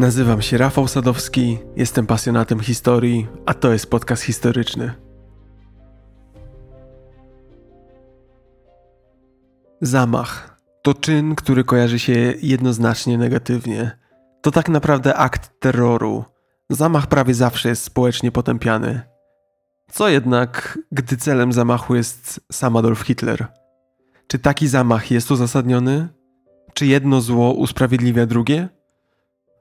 Nazywam się Rafał Sadowski, jestem pasjonatem historii, a to jest podcast historyczny. Zamach to czyn, który kojarzy się jednoznacznie negatywnie. To tak naprawdę akt terroru. Zamach prawie zawsze jest społecznie potępiany. Co jednak, gdy celem zamachu jest sam Adolf Hitler? Czy taki zamach jest uzasadniony? Czy jedno zło usprawiedliwia drugie?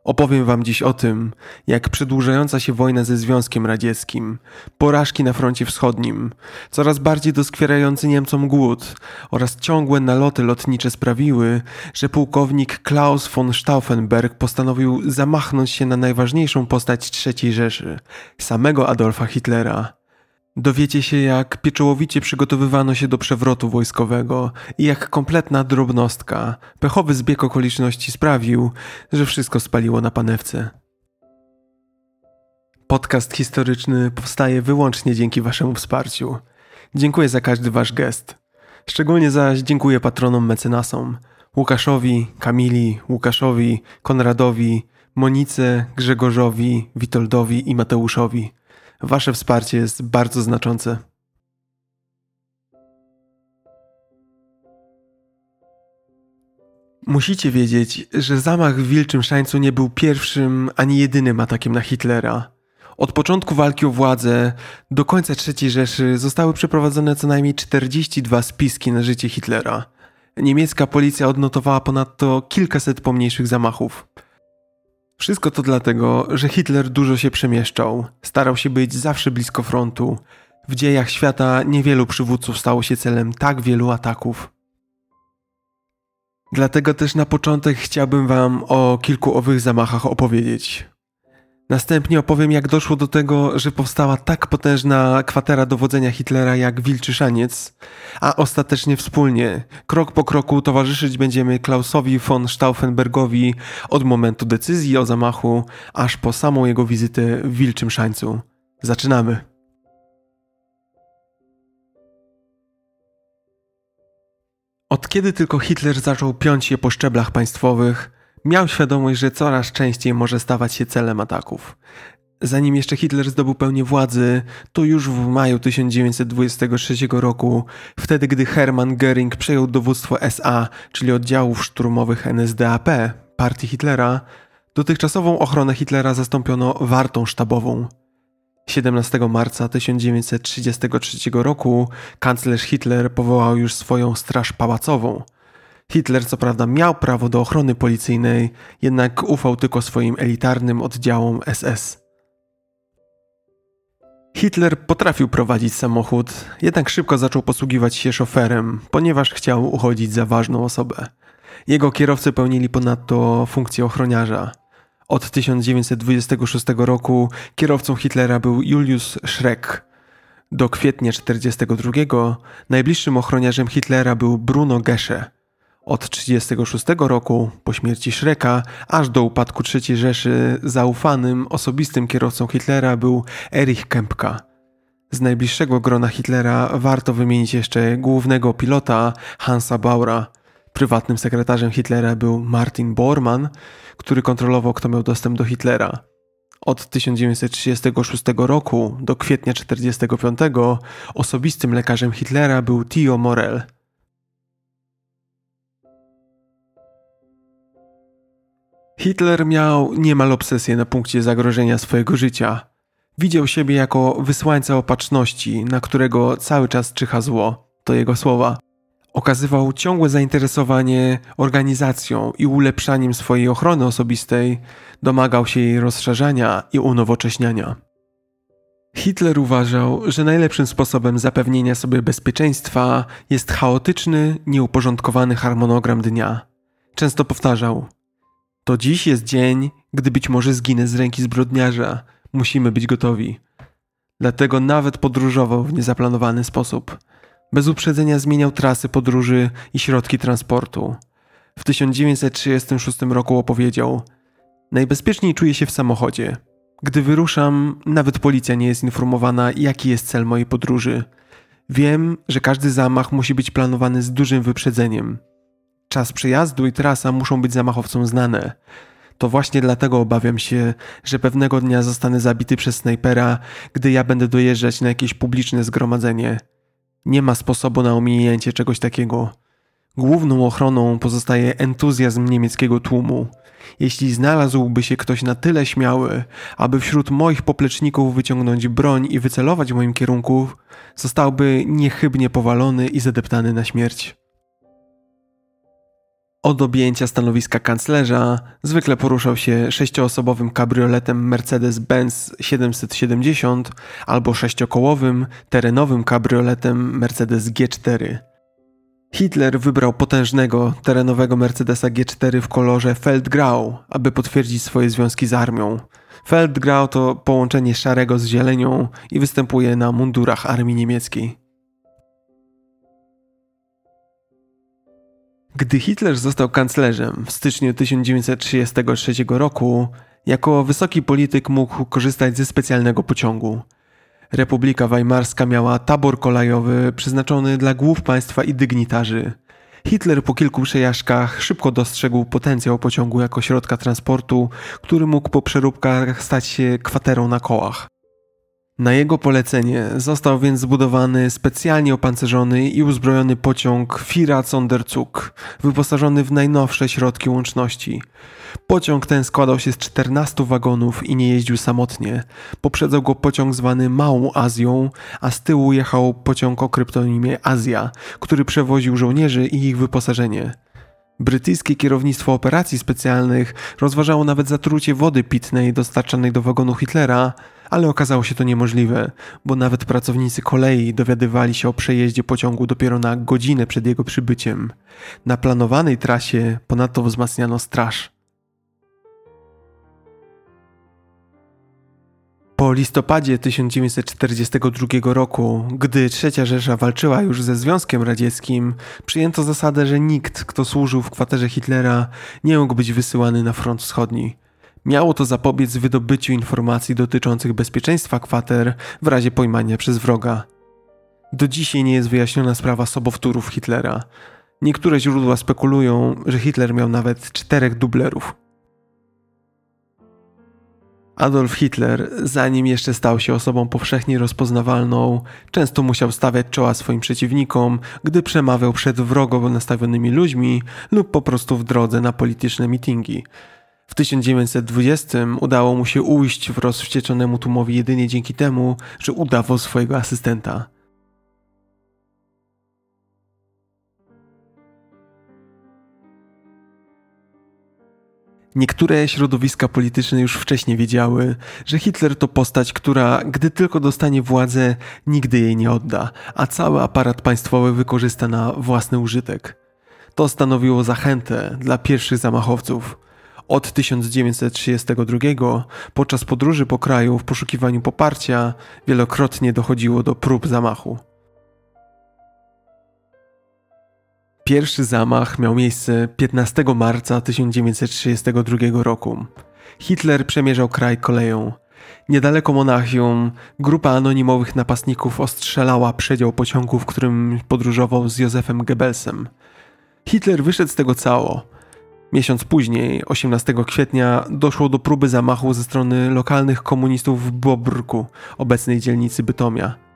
Opowiem Wam dziś o tym, jak przedłużająca się wojna ze Związkiem Radzieckim, porażki na froncie wschodnim, coraz bardziej doskwierający Niemcom głód oraz ciągłe naloty lotnicze sprawiły, że pułkownik Klaus von Stauffenberg postanowił zamachnąć się na najważniejszą postać III Rzeszy, samego Adolfa Hitlera. Dowiecie się, jak pieczołowicie przygotowywano się do przewrotu wojskowego i jak kompletna drobnostka, pechowy zbieg okoliczności sprawił, że wszystko spaliło na panewce. Podcast historyczny powstaje wyłącznie dzięki Waszemu wsparciu. Dziękuję za każdy Wasz gest. Szczególnie zaś dziękuję patronom mecenasom Łukaszowi, Kamili, Łukaszowi, Konradowi, Monice, Grzegorzowi, Witoldowi i Mateuszowi. Wasze wsparcie jest bardzo znaczące. Musicie wiedzieć, że zamach w Wilczym Szańcu nie był pierwszym ani jedynym atakiem na Hitlera. Od początku walki o władzę do końca III Rzeszy zostały przeprowadzone co najmniej 42 spiski na życie Hitlera. Niemiecka policja odnotowała ponadto kilkaset pomniejszych zamachów. Wszystko to dlatego, że Hitler dużo się przemieszczał, starał się być zawsze blisko frontu. W dziejach świata niewielu przywódców stało się celem tak wielu ataków. Dlatego też na początek chciałbym Wam o kilku owych zamachach opowiedzieć. Następnie opowiem, jak doszło do tego, że powstała tak potężna kwatera dowodzenia Hitlera jak Wilczy Szaniec, a ostatecznie wspólnie, krok po kroku towarzyszyć będziemy Klausowi von Stauffenbergowi od momentu decyzji o zamachu, aż po samą jego wizytę w Wilczym Szańcu. Zaczynamy. Od kiedy tylko Hitler zaczął piąć się po szczeblach państwowych, Miał świadomość, że coraz częściej może stawać się celem ataków. Zanim jeszcze Hitler zdobył pełnię władzy, to już w maju 1923 roku, wtedy gdy Hermann Göring przejął dowództwo SA, czyli oddziałów szturmowych NSDAP, partii Hitlera, dotychczasową ochronę Hitlera zastąpiono wartą sztabową. 17 marca 1933 roku kanclerz Hitler powołał już swoją straż pałacową – Hitler co prawda miał prawo do ochrony policyjnej, jednak ufał tylko swoim elitarnym oddziałom SS. Hitler potrafił prowadzić samochód, jednak szybko zaczął posługiwać się szoferem, ponieważ chciał uchodzić za ważną osobę. Jego kierowcy pełnili ponadto funkcję ochroniarza. Od 1926 roku kierowcą Hitlera był Julius Schreck. Do kwietnia 1942 najbliższym ochroniarzem Hitlera był Bruno Gesche. Od 1936 roku, po śmierci Szreka, aż do upadku III Rzeszy, zaufanym, osobistym kierowcą Hitlera był Erich Kempka. Z najbliższego grona Hitlera warto wymienić jeszcze głównego pilota Hansa Baura. Prywatnym sekretarzem Hitlera był Martin Bormann, który kontrolował, kto miał dostęp do Hitlera. Od 1936 roku do kwietnia 1945 osobistym lekarzem Hitlera był Theo Morel. Hitler miał niemal obsesję na punkcie zagrożenia swojego życia. Widział siebie jako wysłańca opatrzności, na którego cały czas czyha zło. To jego słowa. Okazywał ciągłe zainteresowanie organizacją i ulepszaniem swojej ochrony osobistej, domagał się jej rozszerzania i unowocześniania. Hitler uważał, że najlepszym sposobem zapewnienia sobie bezpieczeństwa jest chaotyczny, nieuporządkowany harmonogram dnia. Często powtarzał: to dziś jest dzień, gdy być może zginę z ręki zbrodniarza. Musimy być gotowi. Dlatego nawet podróżował w niezaplanowany sposób. Bez uprzedzenia zmieniał trasy podróży i środki transportu. W 1936 roku opowiedział: Najbezpieczniej czuję się w samochodzie. Gdy wyruszam, nawet policja nie jest informowana, jaki jest cel mojej podróży. Wiem, że każdy zamach musi być planowany z dużym wyprzedzeniem. Czas przejazdu i trasa muszą być zamachowcom znane. To właśnie dlatego obawiam się, że pewnego dnia zostanę zabity przez snajpera, gdy ja będę dojeżdżać na jakieś publiczne zgromadzenie. Nie ma sposobu na ominięcie czegoś takiego. Główną ochroną pozostaje entuzjazm niemieckiego tłumu. Jeśli znalazłby się ktoś na tyle śmiały, aby wśród moich popleczników wyciągnąć broń i wycelować w moim kierunku, zostałby niechybnie powalony i zadeptany na śmierć. Od objęcia stanowiska kanclerza zwykle poruszał się sześcioosobowym kabrioletem Mercedes-Benz 770 albo sześciokołowym, terenowym kabrioletem Mercedes G4. Hitler wybrał potężnego, terenowego Mercedesa G4 w kolorze Feldgrau, aby potwierdzić swoje związki z armią. Feldgrau to połączenie szarego z zielenią i występuje na mundurach armii niemieckiej. Gdy Hitler został kanclerzem w styczniu 1933 roku, jako wysoki polityk mógł korzystać ze specjalnego pociągu. Republika Weimarska miała tabor kolejowy przeznaczony dla głów państwa i dygnitarzy. Hitler po kilku przejażdżkach szybko dostrzegł potencjał pociągu jako środka transportu, który mógł po przeróbkach stać się kwaterą na kołach. Na jego polecenie został więc zbudowany specjalnie opancerzony i uzbrojony pociąg Fira Sonderzug, wyposażony w najnowsze środki łączności. Pociąg ten składał się z 14 wagonów i nie jeździł samotnie. Poprzedzał go pociąg zwany Małą Azją, a z tyłu jechał pociąg o kryptonimie Azja, który przewoził żołnierzy i ich wyposażenie. Brytyjskie kierownictwo operacji specjalnych rozważało nawet zatrucie wody pitnej dostarczanej do wagonu Hitlera, ale okazało się to niemożliwe, bo nawet pracownicy kolei dowiadywali się o przejeździe pociągu dopiero na godzinę przed jego przybyciem. Na planowanej trasie ponadto wzmacniano straż. Po listopadzie 1942 roku, gdy Trzecia Rzesza walczyła już ze Związkiem Radzieckim, przyjęto zasadę, że nikt, kto służył w kwaterze Hitlera, nie mógł być wysyłany na front wschodni. Miało to zapobiec wydobyciu informacji dotyczących bezpieczeństwa kwater w razie pojmania przez wroga. Do dzisiaj nie jest wyjaśniona sprawa sobowtórów Hitlera. Niektóre źródła spekulują, że Hitler miał nawet czterech dublerów. Adolf Hitler, zanim jeszcze stał się osobą powszechnie rozpoznawalną, często musiał stawiać czoła swoim przeciwnikom, gdy przemawiał przed wrogo nastawionymi ludźmi lub po prostu w drodze na polityczne mitingi. W 1920 udało mu się ujść w rozwścieczonemu tłumowi jedynie dzięki temu, że udawał swojego asystenta. Niektóre środowiska polityczne już wcześniej wiedziały, że Hitler to postać, która, gdy tylko dostanie władzę, nigdy jej nie odda, a cały aparat państwowy wykorzysta na własny użytek. To stanowiło zachętę dla pierwszych zamachowców. Od 1932 podczas podróży po kraju w poszukiwaniu poparcia wielokrotnie dochodziło do prób zamachu. Pierwszy zamach miał miejsce 15 marca 1932 roku. Hitler przemierzał kraj koleją. Niedaleko Monachium grupa anonimowych napastników ostrzelała przedział pociągu, w którym podróżował z Józefem Goebbelsem. Hitler wyszedł z tego cało. Miesiąc później, 18 kwietnia, doszło do próby zamachu ze strony lokalnych komunistów w Bobrku, obecnej dzielnicy Bytomia.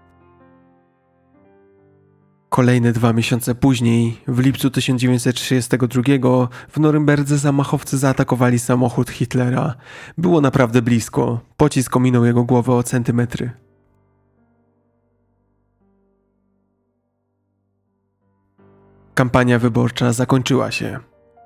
Kolejne dwa miesiące później, w lipcu 1932, w Norymberdze zamachowcy zaatakowali samochód Hitlera. Było naprawdę blisko. Pocisk ominął jego głowę o centymetry. Kampania wyborcza zakończyła się.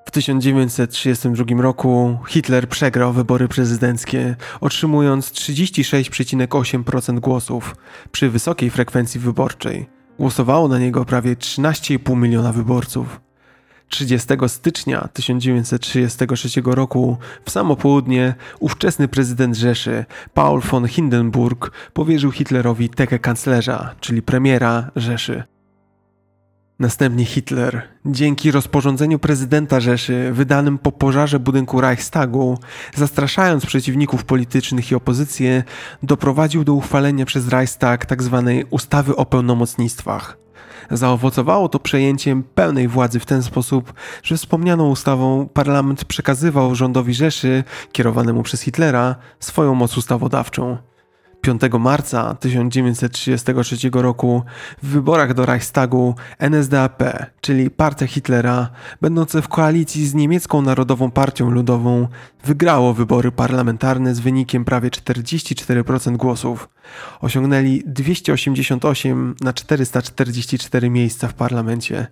W 1932 roku Hitler przegrał wybory prezydenckie, otrzymując 36,8% głosów przy wysokiej frekwencji wyborczej. Głosowało na niego prawie 13,5 miliona wyborców. 30 stycznia 1933 roku, w samo południe, ówczesny prezydent Rzeszy, Paul von Hindenburg, powierzył Hitlerowi tekę kanclerza, czyli premiera Rzeszy. Następnie Hitler, dzięki rozporządzeniu prezydenta Rzeszy wydanym po pożarze budynku Reichstagu, zastraszając przeciwników politycznych i opozycję, doprowadził do uchwalenia przez Reichstag tzw. Tak ustawy o pełnomocnictwach. Zaowocowało to przejęciem pełnej władzy w ten sposób, że wspomnianą ustawą parlament przekazywał rządowi Rzeszy, kierowanemu przez Hitlera, swoją moc ustawodawczą. 5 marca 1933 roku w wyborach do Reichstagu NSDAP, czyli partia Hitlera, będące w koalicji z niemiecką Narodową Partią Ludową, wygrało wybory parlamentarne z wynikiem prawie 44% głosów. Osiągnęli 288 na 444 miejsca w parlamencie.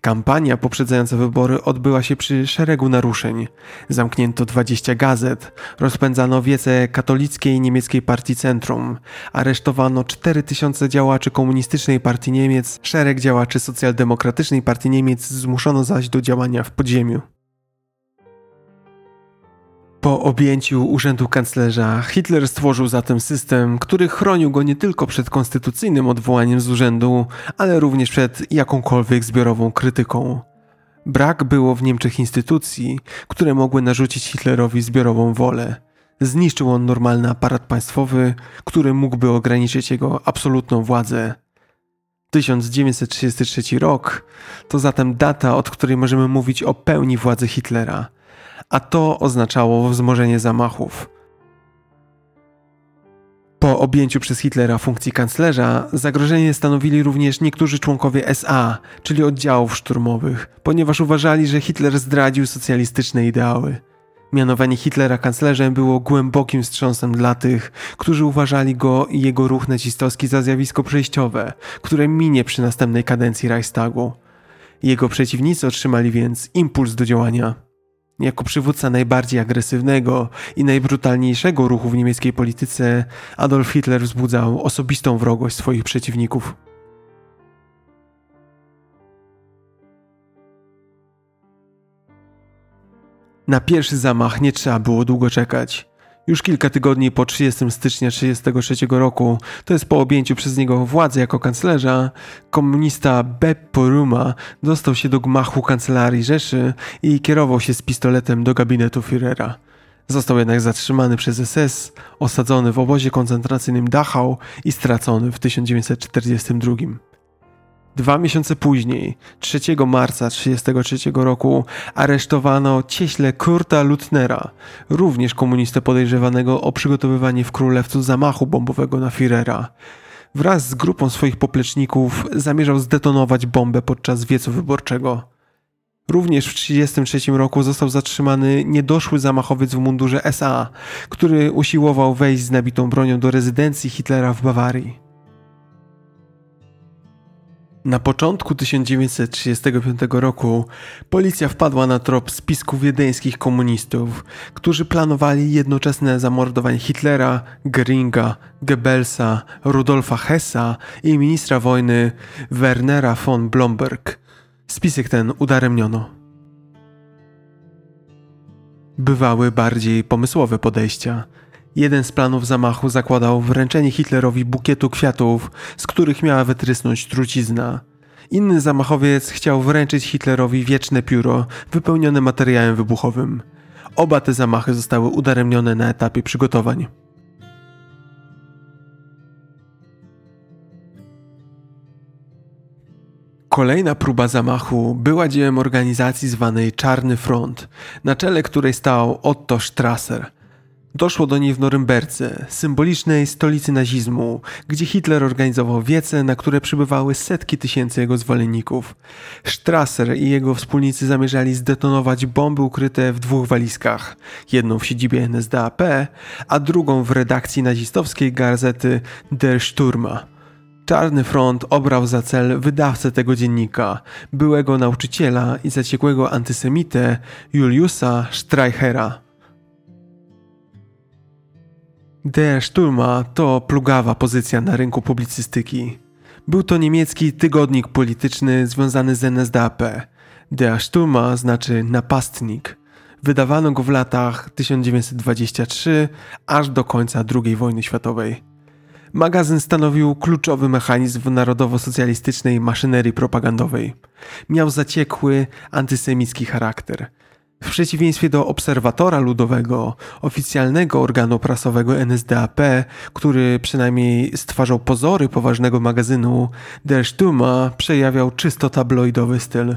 Kampania poprzedzająca wybory odbyła się przy szeregu naruszeń. Zamknięto 20 gazet, rozpędzano wiece katolickiej niemieckiej partii Centrum, aresztowano 4000 działaczy komunistycznej partii Niemiec, szereg działaczy socjaldemokratycznej partii Niemiec zmuszono zaś do działania w podziemiu. Po objęciu urzędu kanclerza Hitler stworzył zatem system, który chronił go nie tylko przed konstytucyjnym odwołaniem z urzędu, ale również przed jakąkolwiek zbiorową krytyką. Brak było w Niemczech instytucji, które mogły narzucić Hitlerowi zbiorową wolę. Zniszczył on normalny aparat państwowy, który mógłby ograniczyć jego absolutną władzę. 1933 rok to zatem data, od której możemy mówić o pełni władzy Hitlera – a to oznaczało wzmożenie zamachów. Po objęciu przez Hitlera funkcji kanclerza, zagrożenie stanowili również niektórzy członkowie SA, czyli oddziałów szturmowych, ponieważ uważali, że Hitler zdradził socjalistyczne ideały. Mianowanie Hitlera kanclerzem było głębokim wstrząsem dla tych, którzy uważali go i jego ruch nazistowski za zjawisko przejściowe, które minie przy następnej kadencji Reichstagu. Jego przeciwnicy otrzymali więc impuls do działania. Jako przywódca najbardziej agresywnego i najbrutalniejszego ruchu w niemieckiej polityce, Adolf Hitler wzbudzał osobistą wrogość swoich przeciwników. Na pierwszy zamach nie trzeba było długo czekać. Już kilka tygodni po 30 stycznia 1933 roku, to jest po objęciu przez niego władzy jako kanclerza, komunista Beppo Ruma dostał się do gmachu kancelarii Rzeszy i kierował się z pistoletem do gabinetu Führera. Został jednak zatrzymany przez SS, osadzony w obozie koncentracyjnym Dachau i stracony w 1942. Dwa miesiące później, 3 marca 1933 roku, aresztowano cieśle Kurta Lutnera, również komunistę podejrzewanego o przygotowywanie w Królewcu zamachu bombowego na Führera. Wraz z grupą swoich popleczników zamierzał zdetonować bombę podczas wiecu wyborczego. Również w 1933 roku został zatrzymany niedoszły zamachowiec w mundurze SA, który usiłował wejść z nabitą bronią do rezydencji Hitlera w Bawarii. Na początku 1935 roku policja wpadła na trop spisku wiedeńskich komunistów, którzy planowali jednoczesne zamordowanie Hitlera, Geringa, Goebbelsa, Rudolfa Hessa i ministra wojny Wernera von Blomberg. Spisek ten udaremniono. Bywały bardziej pomysłowe podejścia – Jeden z planów zamachu zakładał wręczenie Hitlerowi bukietu kwiatów, z których miała wytrysnąć trucizna. Inny zamachowiec chciał wręczyć Hitlerowi wieczne pióro wypełnione materiałem wybuchowym. Oba te zamachy zostały udaremnione na etapie przygotowań. Kolejna próba zamachu była dziełem organizacji zwanej Czarny Front, na czele której stał Otto Strasser – Doszło do niej w Norymberce, symbolicznej stolicy nazizmu, gdzie Hitler organizował wiece, na które przybywały setki tysięcy jego zwolenników. Strasser i jego wspólnicy zamierzali zdetonować bomby ukryte w dwóch walizkach, jedną w siedzibie NSDAP, a drugą w redakcji nazistowskiej gazety Der Sturma. Czarny Front obrał za cel wydawcę tego dziennika, byłego nauczyciela i zaciekłego antysemitę Juliusa Streichera. Der Sturma to plugawa pozycja na rynku publicystyki. Był to niemiecki tygodnik polityczny związany z NSDAP. Der Sturma znaczy napastnik. Wydawano go w latach 1923 aż do końca II wojny światowej. Magazyn stanowił kluczowy mechanizm w narodowo-socjalistycznej maszynerii propagandowej. Miał zaciekły, antysemicki charakter – W przeciwieństwie do obserwatora ludowego, oficjalnego organu prasowego NSDAP, który przynajmniej stwarzał pozory poważnego magazynu, Der Stuma przejawiał czysto tabloidowy styl.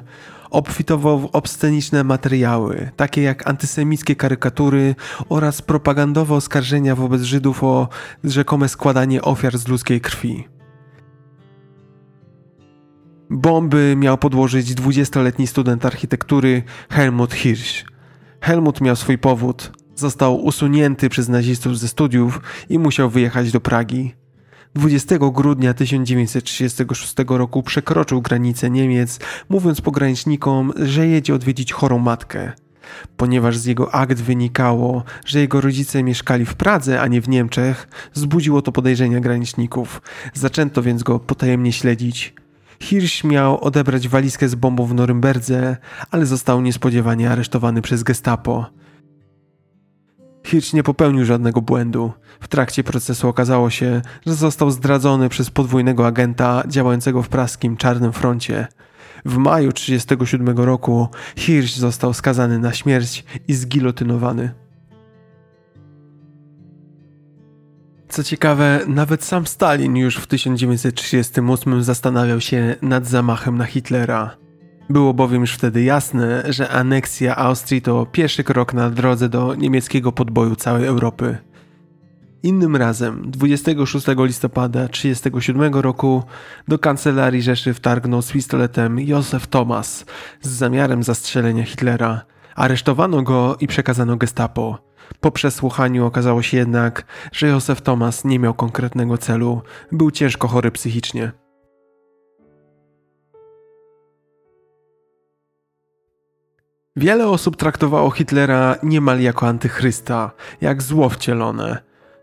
Obfitował w obsceniczne materiały, takie jak antysemickie karykatury oraz propagandowe oskarżenia wobec Żydów o rzekome składanie ofiar z ludzkiej krwi. Bomby miał podłożyć 20-letni student architektury Helmut Hirsch. Helmut miał swój powód. Został usunięty przez nazistów ze studiów i musiał wyjechać do Pragi. 20 grudnia 1936 roku przekroczył granicę Niemiec, mówiąc pogranicznikom, że jedzie odwiedzić chorą matkę. Ponieważ z jego akt wynikało, że jego rodzice mieszkali w Pradze, a nie w Niemczech, zbudziło to podejrzenia graniczników. Zaczęto więc go potajemnie śledzić. Hirsch miał odebrać walizkę z bombą w Norymberdze, ale został niespodziewanie aresztowany przez gestapo. Hirsch nie popełnił żadnego błędu. W trakcie procesu okazało się, że został zdradzony przez podwójnego agenta działającego w praskim Czarnym Froncie. W maju 1937 roku Hirsch został skazany na śmierć i zgilotynowany. Co ciekawe, nawet sam Stalin już w 1938 zastanawiał się nad zamachem na Hitlera. Było bowiem już wtedy jasne, że aneksja Austrii to pierwszy krok na drodze do niemieckiego podboju całej Europy. Innym razem, 26 listopada 1937 roku, do kancelarii Rzeszy wtargnął z pistoletem Józef Thomas z zamiarem zastrzelenia Hitlera. Aresztowano go i przekazano gestapo. Po przesłuchaniu okazało się jednak, że Józef Thomas nie miał konkretnego celu, był ciężko chory psychicznie. Wiele osób traktowało Hitlera niemal jako antychrysta, jak zło wcielone.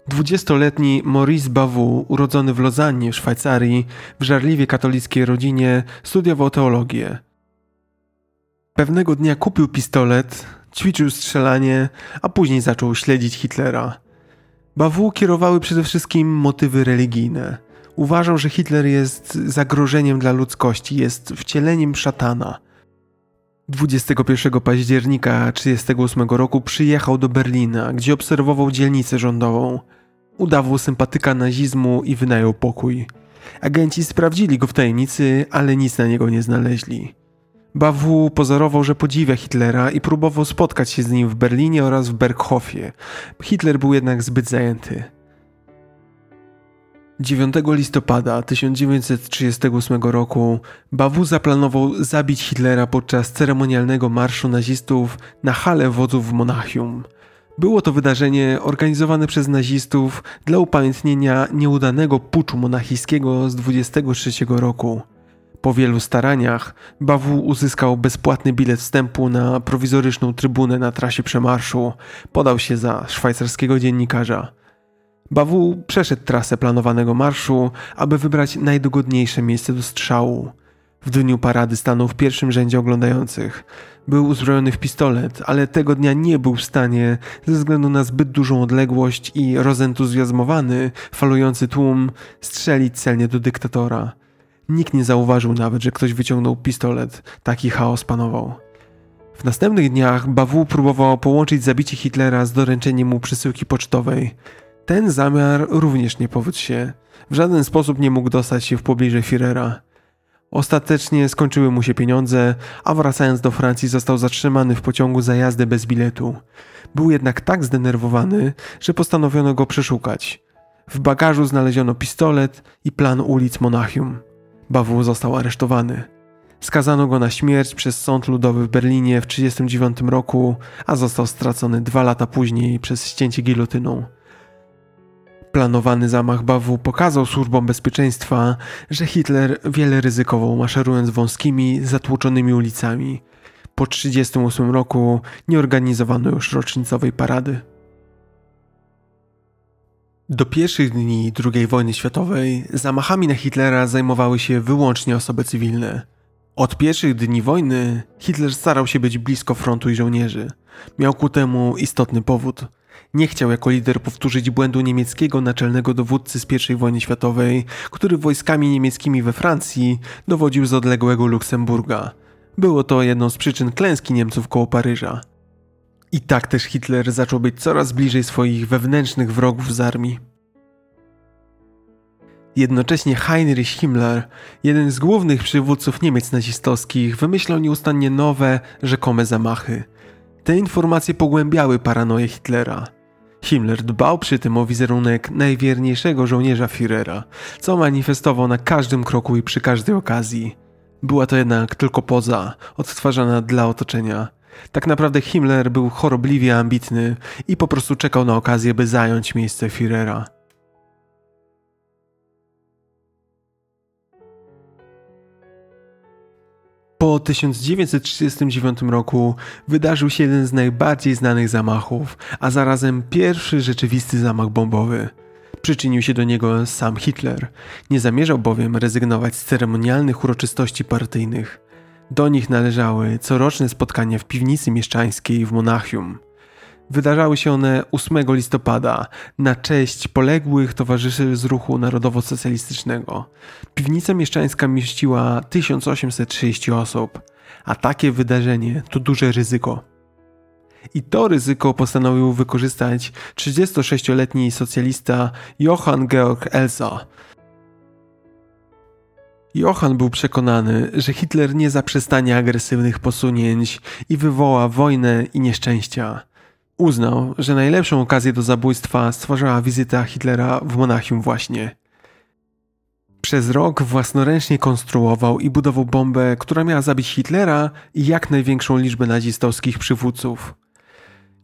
Dwudziestoletni Maurice Bawu, urodzony w Lozannie, Szwajcarii, w żarliwie katolickiej rodzinie, studiował teologię. Pewnego dnia kupił pistolet, ćwiczył strzelanie, a później zaczął śledzić Hitlera. Bawu kierowały przede wszystkim motywy religijne. Uważał, że Hitler jest zagrożeniem dla ludzkości, jest wcieleniem szatana. 21 października 1938 roku przyjechał do Berlina, gdzie obserwował dzielnicę rządową. Udawał sympatyka nazizmu i wynajął pokój. Agenci sprawdzili go w tajemnicy, ale nic na niego nie znaleźli. Bawu pozorował, że podziwia Hitlera i próbował spotkać się z nim w Berlinie oraz w Berghofie. Hitler był jednak zbyt zajęty. 9 listopada 1938 roku Bawu zaplanował zabić Hitlera podczas ceremonialnego marszu nazistów na halę wodzów w Monachium. Było to wydarzenie organizowane przez nazistów dla upamiętnienia nieudanego puczu monachijskiego z 23 roku. Po wielu staraniach Bawu uzyskał bezpłatny bilet wstępu na prowizoryczną trybunę na trasie przemarszu. Podał się za szwajcarskiego dziennikarza. Bawu przeszedł trasę planowanego marszu, aby wybrać najdogodniejsze miejsce do strzału. W dniu parady stanął w pierwszym rzędzie oglądających. Był uzbrojony w pistolet, ale tego dnia nie był w stanie, ze względu na zbyt dużą odległość i rozentuzjazmowany, falujący tłum, strzelić celnie do dyktatora. Nikt nie zauważył nawet, że ktoś wyciągnął pistolet. Taki chaos panował. W następnych dniach Bawu próbował połączyć zabicie Hitlera z doręczeniem mu przesyłki pocztowej. Ten zamiar również nie powiódł się. W żaden sposób nie mógł dostać się w pobliże Führera. Ostatecznie skończyły mu się pieniądze, a wracając do Francji został zatrzymany w pociągu za jazdę bez biletu. Był jednak tak zdenerwowany, że postanowiono go przeszukać. W bagażu znaleziono pistolet i plan ulic Monachium. Bawu został aresztowany. Skazano go na śmierć przez sąd ludowy w Berlinie w 1939 roku, a został stracony dwa lata później przez ścięcie gilotyną. Planowany zamach Bawu pokazał służbom bezpieczeństwa, że Hitler wiele ryzykował maszerując wąskimi, zatłoczonymi ulicami. Po 1938 roku nie organizowano już rocznicowej parady. Do pierwszych dni II wojny światowej zamachami na Hitlera zajmowały się wyłącznie osoby cywilne. Od pierwszych dni wojny Hitler starał się być blisko frontu i żołnierzy. Miał ku temu istotny powód. Nie chciał jako lider powtórzyć błędu niemieckiego naczelnego dowódcy z I wojny światowej, który wojskami niemieckimi we Francji dowodził z odległego Luksemburga. Było to jedną z przyczyn klęski Niemców koło Paryża. I tak też Hitler zaczął być coraz bliżej swoich wewnętrznych wrogów z armii. Jednocześnie Heinrich Himmler, jeden z głównych przywódców Niemiec nazistowskich, wymyślał nieustannie nowe, rzekome zamachy. Te informacje pogłębiały paranoję Hitlera. Himmler dbał przy tym o wizerunek najwierniejszego żołnierza Führera, co manifestował na każdym kroku i przy każdej okazji. Była to jednak tylko poza, odtwarzana dla otoczenia. Tak naprawdę Himmler był chorobliwie ambitny i po prostu czekał na okazję, by zająć miejsce Führera. Po 1939 roku wydarzył się jeden z najbardziej znanych zamachów, a zarazem pierwszy rzeczywisty zamach bombowy. Przyczynił się do niego sam Hitler. Nie zamierzał bowiem rezygnować z ceremonialnych uroczystości partyjnych. Do nich należały coroczne spotkania w piwnicy mieszczańskiej w Monachium. Wydarzały się one 8 listopada na cześć poległych towarzyszy z ruchu narodowo-socjalistycznego. Piwnica mieszczańska mieściła 1830 osób, a takie wydarzenie to duże ryzyko. I to ryzyko postanowił wykorzystać 36-letni socjalista Johann Georg Elsa. Johann był przekonany, że Hitler nie zaprzestanie agresywnych posunięć i wywoła wojnę i nieszczęścia. Uznał, że najlepszą okazję do zabójstwa stworzyła wizyta Hitlera w Monachium właśnie. Przez rok własnoręcznie konstruował i budował bombę, która miała zabić Hitlera i jak największą liczbę nazistowskich przywódców.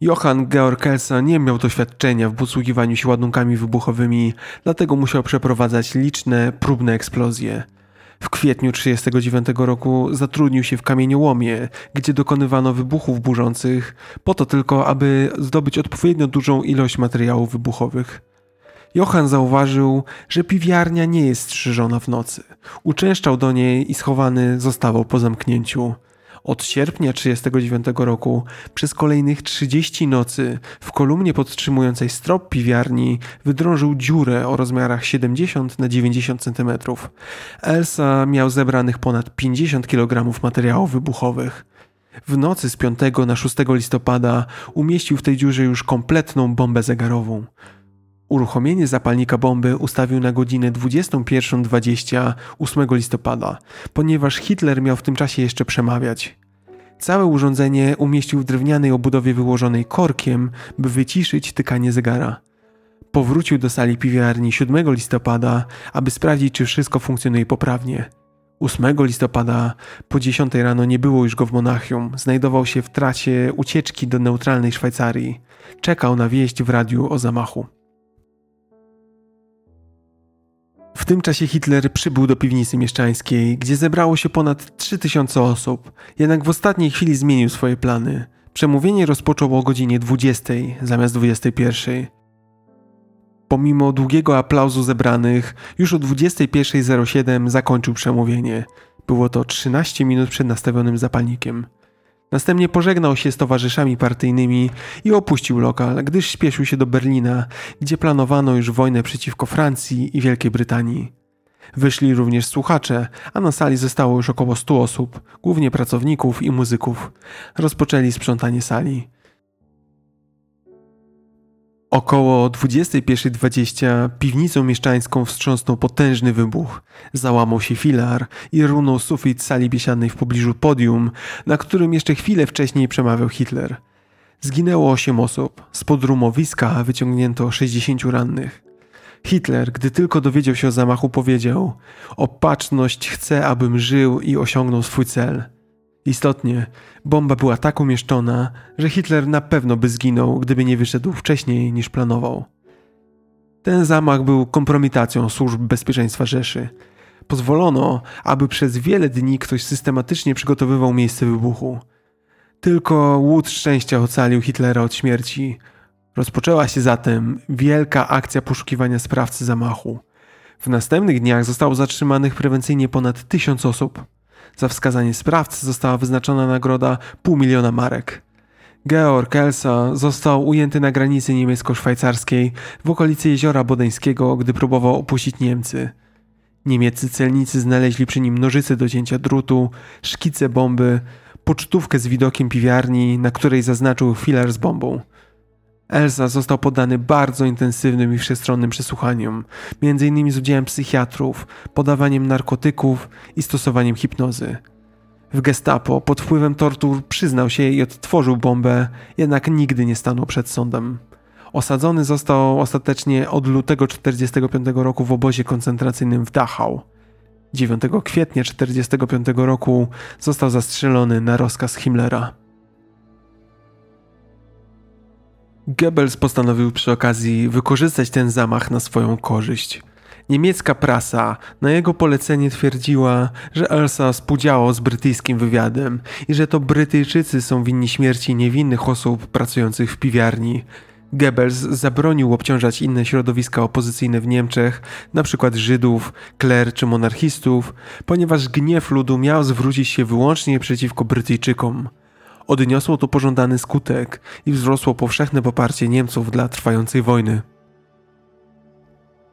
Johann Georg Kelsa nie miał doświadczenia w posługiwaniu się ładunkami wybuchowymi, dlatego musiał przeprowadzać liczne, próbne eksplozje – w kwietniu 1939 roku zatrudnił się w kamieniołomie, gdzie dokonywano wybuchów burzących, po to tylko, aby zdobyć odpowiednio dużą ilość materiałów wybuchowych. Johann zauważył, że piwiarnia nie jest strzyżona w nocy. Uczęszczał do niej i schowany zostawał po zamknięciu. Od sierpnia 1939 roku przez kolejnych 30 nocy w kolumnie podtrzymującej strop piwiarni wydrążył dziurę o rozmiarach 70 na 90 cm. Elsa miał zebranych ponad 50 kg materiałów wybuchowych. W nocy z 5 na 6 listopada umieścił w tej dziurze już kompletną bombę zegarową. Uruchomienie zapalnika bomby ustawił na godzinę 21.20 8 listopada, ponieważ Hitler miał w tym czasie jeszcze przemawiać. Całe urządzenie umieścił w drewnianej obudowie wyłożonej korkiem, by wyciszyć tykanie zegara. Powrócił do sali piwiarni 7 listopada, aby sprawdzić, czy wszystko funkcjonuje poprawnie. 8 listopada po 10 rano nie było już go w Monachium. Znajdował się w trasie ucieczki do neutralnej Szwajcarii. Czekał na wieść w radiu o zamachu. W tym czasie Hitler przybył do piwnicy mieszczańskiej, gdzie zebrało się ponad 3000 osób, jednak w ostatniej chwili zmienił swoje plany. Przemówienie rozpoczął o godzinie 20 zamiast 21. Pomimo długiego aplauzu zebranych, już o 21.07 zakończył przemówienie. Było to 13 minut przed nastawionym zapalnikiem. Następnie pożegnał się z towarzyszami partyjnymi i opuścił lokal, gdyż śpieszył się do Berlina, gdzie planowano już wojnę przeciwko Francji i Wielkiej Brytanii. Wyszli również słuchacze, a na sali zostało już około 100 osób, głównie pracowników i muzyków. Rozpoczęli sprzątanie sali. Około 21.20 piwnicą mieszczańską wstrząsnął potężny wybuch. Załamał się filar i runął sufit sali biesiadnej w pobliżu podium, na którym jeszcze chwilę wcześniej przemawiał Hitler. Zginęło 8 osób, spod rumowiska wyciągnięto 60 rannych. Hitler, gdy tylko dowiedział się o zamachu, powiedział: Opatrzność chce, abym żył i osiągnął swój cel. Istotnie, bomba była tak umieszczona, że Hitler na pewno by zginął, gdyby nie wyszedł wcześniej niż planował. Ten zamach był kompromitacją służb bezpieczeństwa Rzeszy. Pozwolono, aby przez wiele dni ktoś systematycznie przygotowywał miejsce wybuchu. Tylko łód szczęścia ocalił Hitlera od śmierci. Rozpoczęła się zatem wielka akcja poszukiwania sprawcy zamachu. W następnych dniach zostało zatrzymanych prewencyjnie ponad tysiąc osób. Za wskazanie sprawcy została wyznaczona nagroda pół miliona marek. Georg Elsa został ujęty na granicy niemiecko-szwajcarskiej w okolicy jeziora Bodeńskiego, gdy próbował opuścić Niemcy. Niemieccy celnicy znaleźli przy nim nożyce do cięcia drutu, szkice bomby, pocztówkę z widokiem piwiarni, na której zaznaczył filar z bombą. Elsa został poddany bardzo intensywnym i wszechstronnym przesłuchaniom, m.in. z udziałem psychiatrów, podawaniem narkotyków i stosowaniem hipnozy. W gestapo pod wpływem tortur przyznał się i odtworzył bombę, jednak nigdy nie stanął przed sądem. Osadzony został ostatecznie od lutego 1945 roku w obozie koncentracyjnym w Dachau. 9 kwietnia 1945 roku został zastrzelony na rozkaz Himmlera. Goebbels postanowił przy okazji wykorzystać ten zamach na swoją korzyść. Niemiecka prasa na jego polecenie twierdziła, że Elsa współdziałał z brytyjskim wywiadem i że to Brytyjczycy są winni śmierci niewinnych osób pracujących w piwiarni. Goebbels zabronił obciążać inne środowiska opozycyjne w Niemczech, np. Żydów, kler czy monarchistów, ponieważ gniew ludu miał zwrócić się wyłącznie przeciwko Brytyjczykom. Odniosło to pożądany skutek i wzrosło powszechne poparcie Niemców dla trwającej wojny.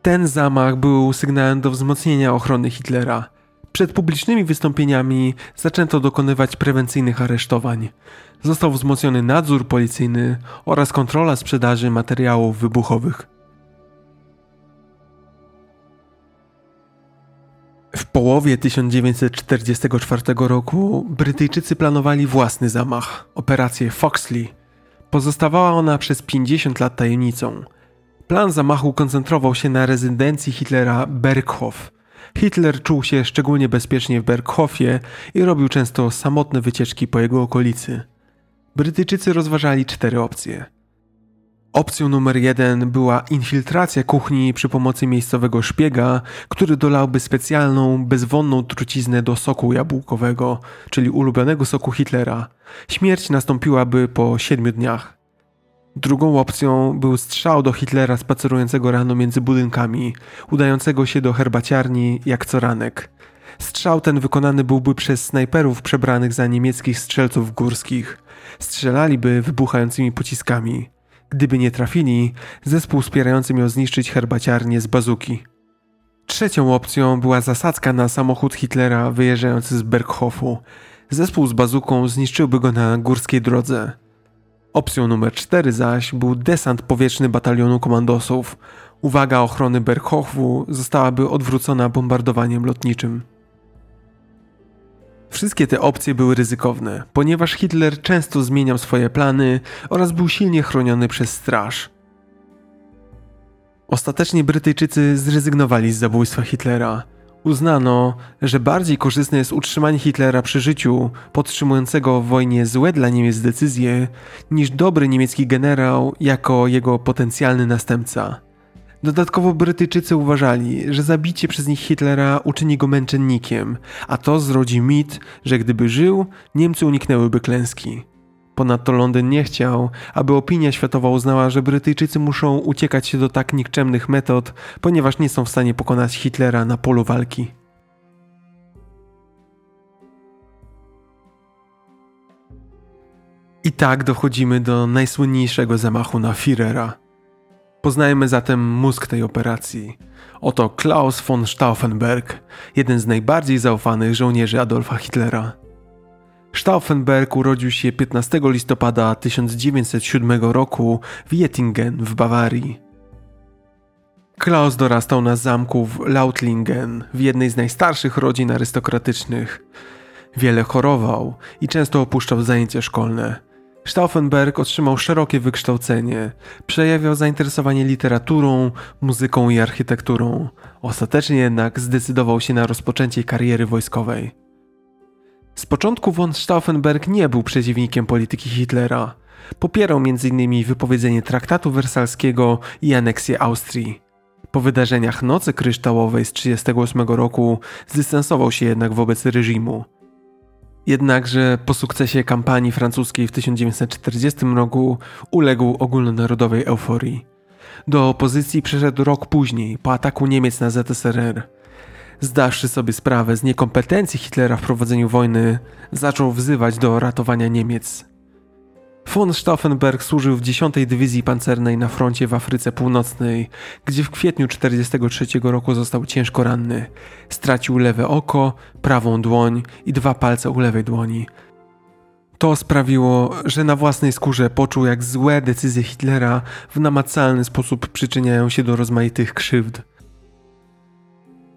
Ten zamach był sygnałem do wzmocnienia ochrony Hitlera. Przed publicznymi wystąpieniami zaczęto dokonywać prewencyjnych aresztowań. Został wzmocniony nadzór policyjny oraz kontrola sprzedaży materiałów wybuchowych. W połowie 1944 roku Brytyjczycy planowali własny zamach, operację Foxley. Pozostawała ona przez 50 lat tajemnicą. Plan zamachu koncentrował się na rezydencji Hitlera Berghof. Hitler czuł się szczególnie bezpiecznie w Berghofie i robił często samotne wycieczki po jego okolicy. Brytyjczycy rozważali cztery opcje. Opcją numer jeden była infiltracja kuchni przy pomocy miejscowego szpiega, który dolałby specjalną, bezwonną truciznę do soku jabłkowego, czyli ulubionego soku Hitlera. Śmierć nastąpiłaby po siedmiu dniach. Drugą opcją był strzał do Hitlera spacerującego rano między budynkami, udającego się do herbaciarni jak co ranek. Strzał ten wykonany byłby przez snajperów przebranych za niemieckich strzelców górskich. Strzelaliby wybuchającymi pociskami. Gdyby nie trafili, zespół wspierający miał zniszczyć herbaciarnię z bazuki. Trzecią opcją była zasadzka na samochód Hitlera wyjeżdżający z Berghofu. Zespół z bazuką zniszczyłby go na górskiej drodze. Opcją numer 4 zaś był desant powietrzny batalionu komandosów. Uwaga ochrony Berghofu zostałaby odwrócona bombardowaniem lotniczym. Wszystkie te opcje były ryzykowne, ponieważ Hitler często zmieniał swoje plany oraz był silnie chroniony przez straż. Ostatecznie Brytyjczycy zrezygnowali z zabójstwa Hitlera. Uznano, że bardziej korzystne jest utrzymanie Hitlera przy życiu, podtrzymującego w wojnie złe dla Niemiec decyzje, niż dobry niemiecki generał jako jego potencjalny następca. Dodatkowo Brytyjczycy uważali, że zabicie przez nich Hitlera uczyni go męczennikiem, a to zrodzi mit, że gdyby żył, Niemcy uniknęłyby klęski. Ponadto Londyn nie chciał, aby opinia światowa uznała, że Brytyjczycy muszą uciekać się do tak nikczemnych metod, ponieważ nie są w stanie pokonać Hitlera na polu walki. I tak dochodzimy do najsłynniejszego zamachu na Führera. Poznajemy zatem mózg tej operacji. Oto Klaus von Stauffenberg, jeden z najbardziej zaufanych żołnierzy Adolfa Hitlera. Stauffenberg urodził się 15 listopada 1907 roku w Jettingen w Bawarii. Klaus dorastał na zamku w Lautlingen, w jednej z najstarszych rodzin arystokratycznych. Wiele chorował i często opuszczał zajęcia szkolne. Stauffenberg otrzymał szerokie wykształcenie, przejawiał zainteresowanie literaturą, muzyką i architekturą. Ostatecznie jednak zdecydował się na rozpoczęcie kariery wojskowej. Z początku von Stauffenberg nie był przeciwnikiem polityki Hitlera. Popierał m.in. wypowiedzenie traktatu wersalskiego i aneksję Austrii. Po wydarzeniach Nocy Kryształowej z 1938 roku zdystansował się jednak wobec reżimu. Jednakże po sukcesie kampanii francuskiej w 1940 roku uległ ogólnonarodowej euforii. Do opozycji przeszedł rok później, po ataku Niemiec na ZSRR. Zdawszy sobie sprawę z niekompetencji Hitlera w prowadzeniu wojny, zaczął wzywać do ratowania Niemiec. Von Stauffenberg służył w 10 Dywizji Pancernej na froncie w Afryce Północnej, gdzie w kwietniu 1943 roku został ciężko ranny. Stracił lewe oko, prawą dłoń i dwa palce u lewej dłoni. To sprawiło, że na własnej skórze poczuł, jak złe decyzje Hitlera w namacalny sposób przyczyniają się do rozmaitych krzywd.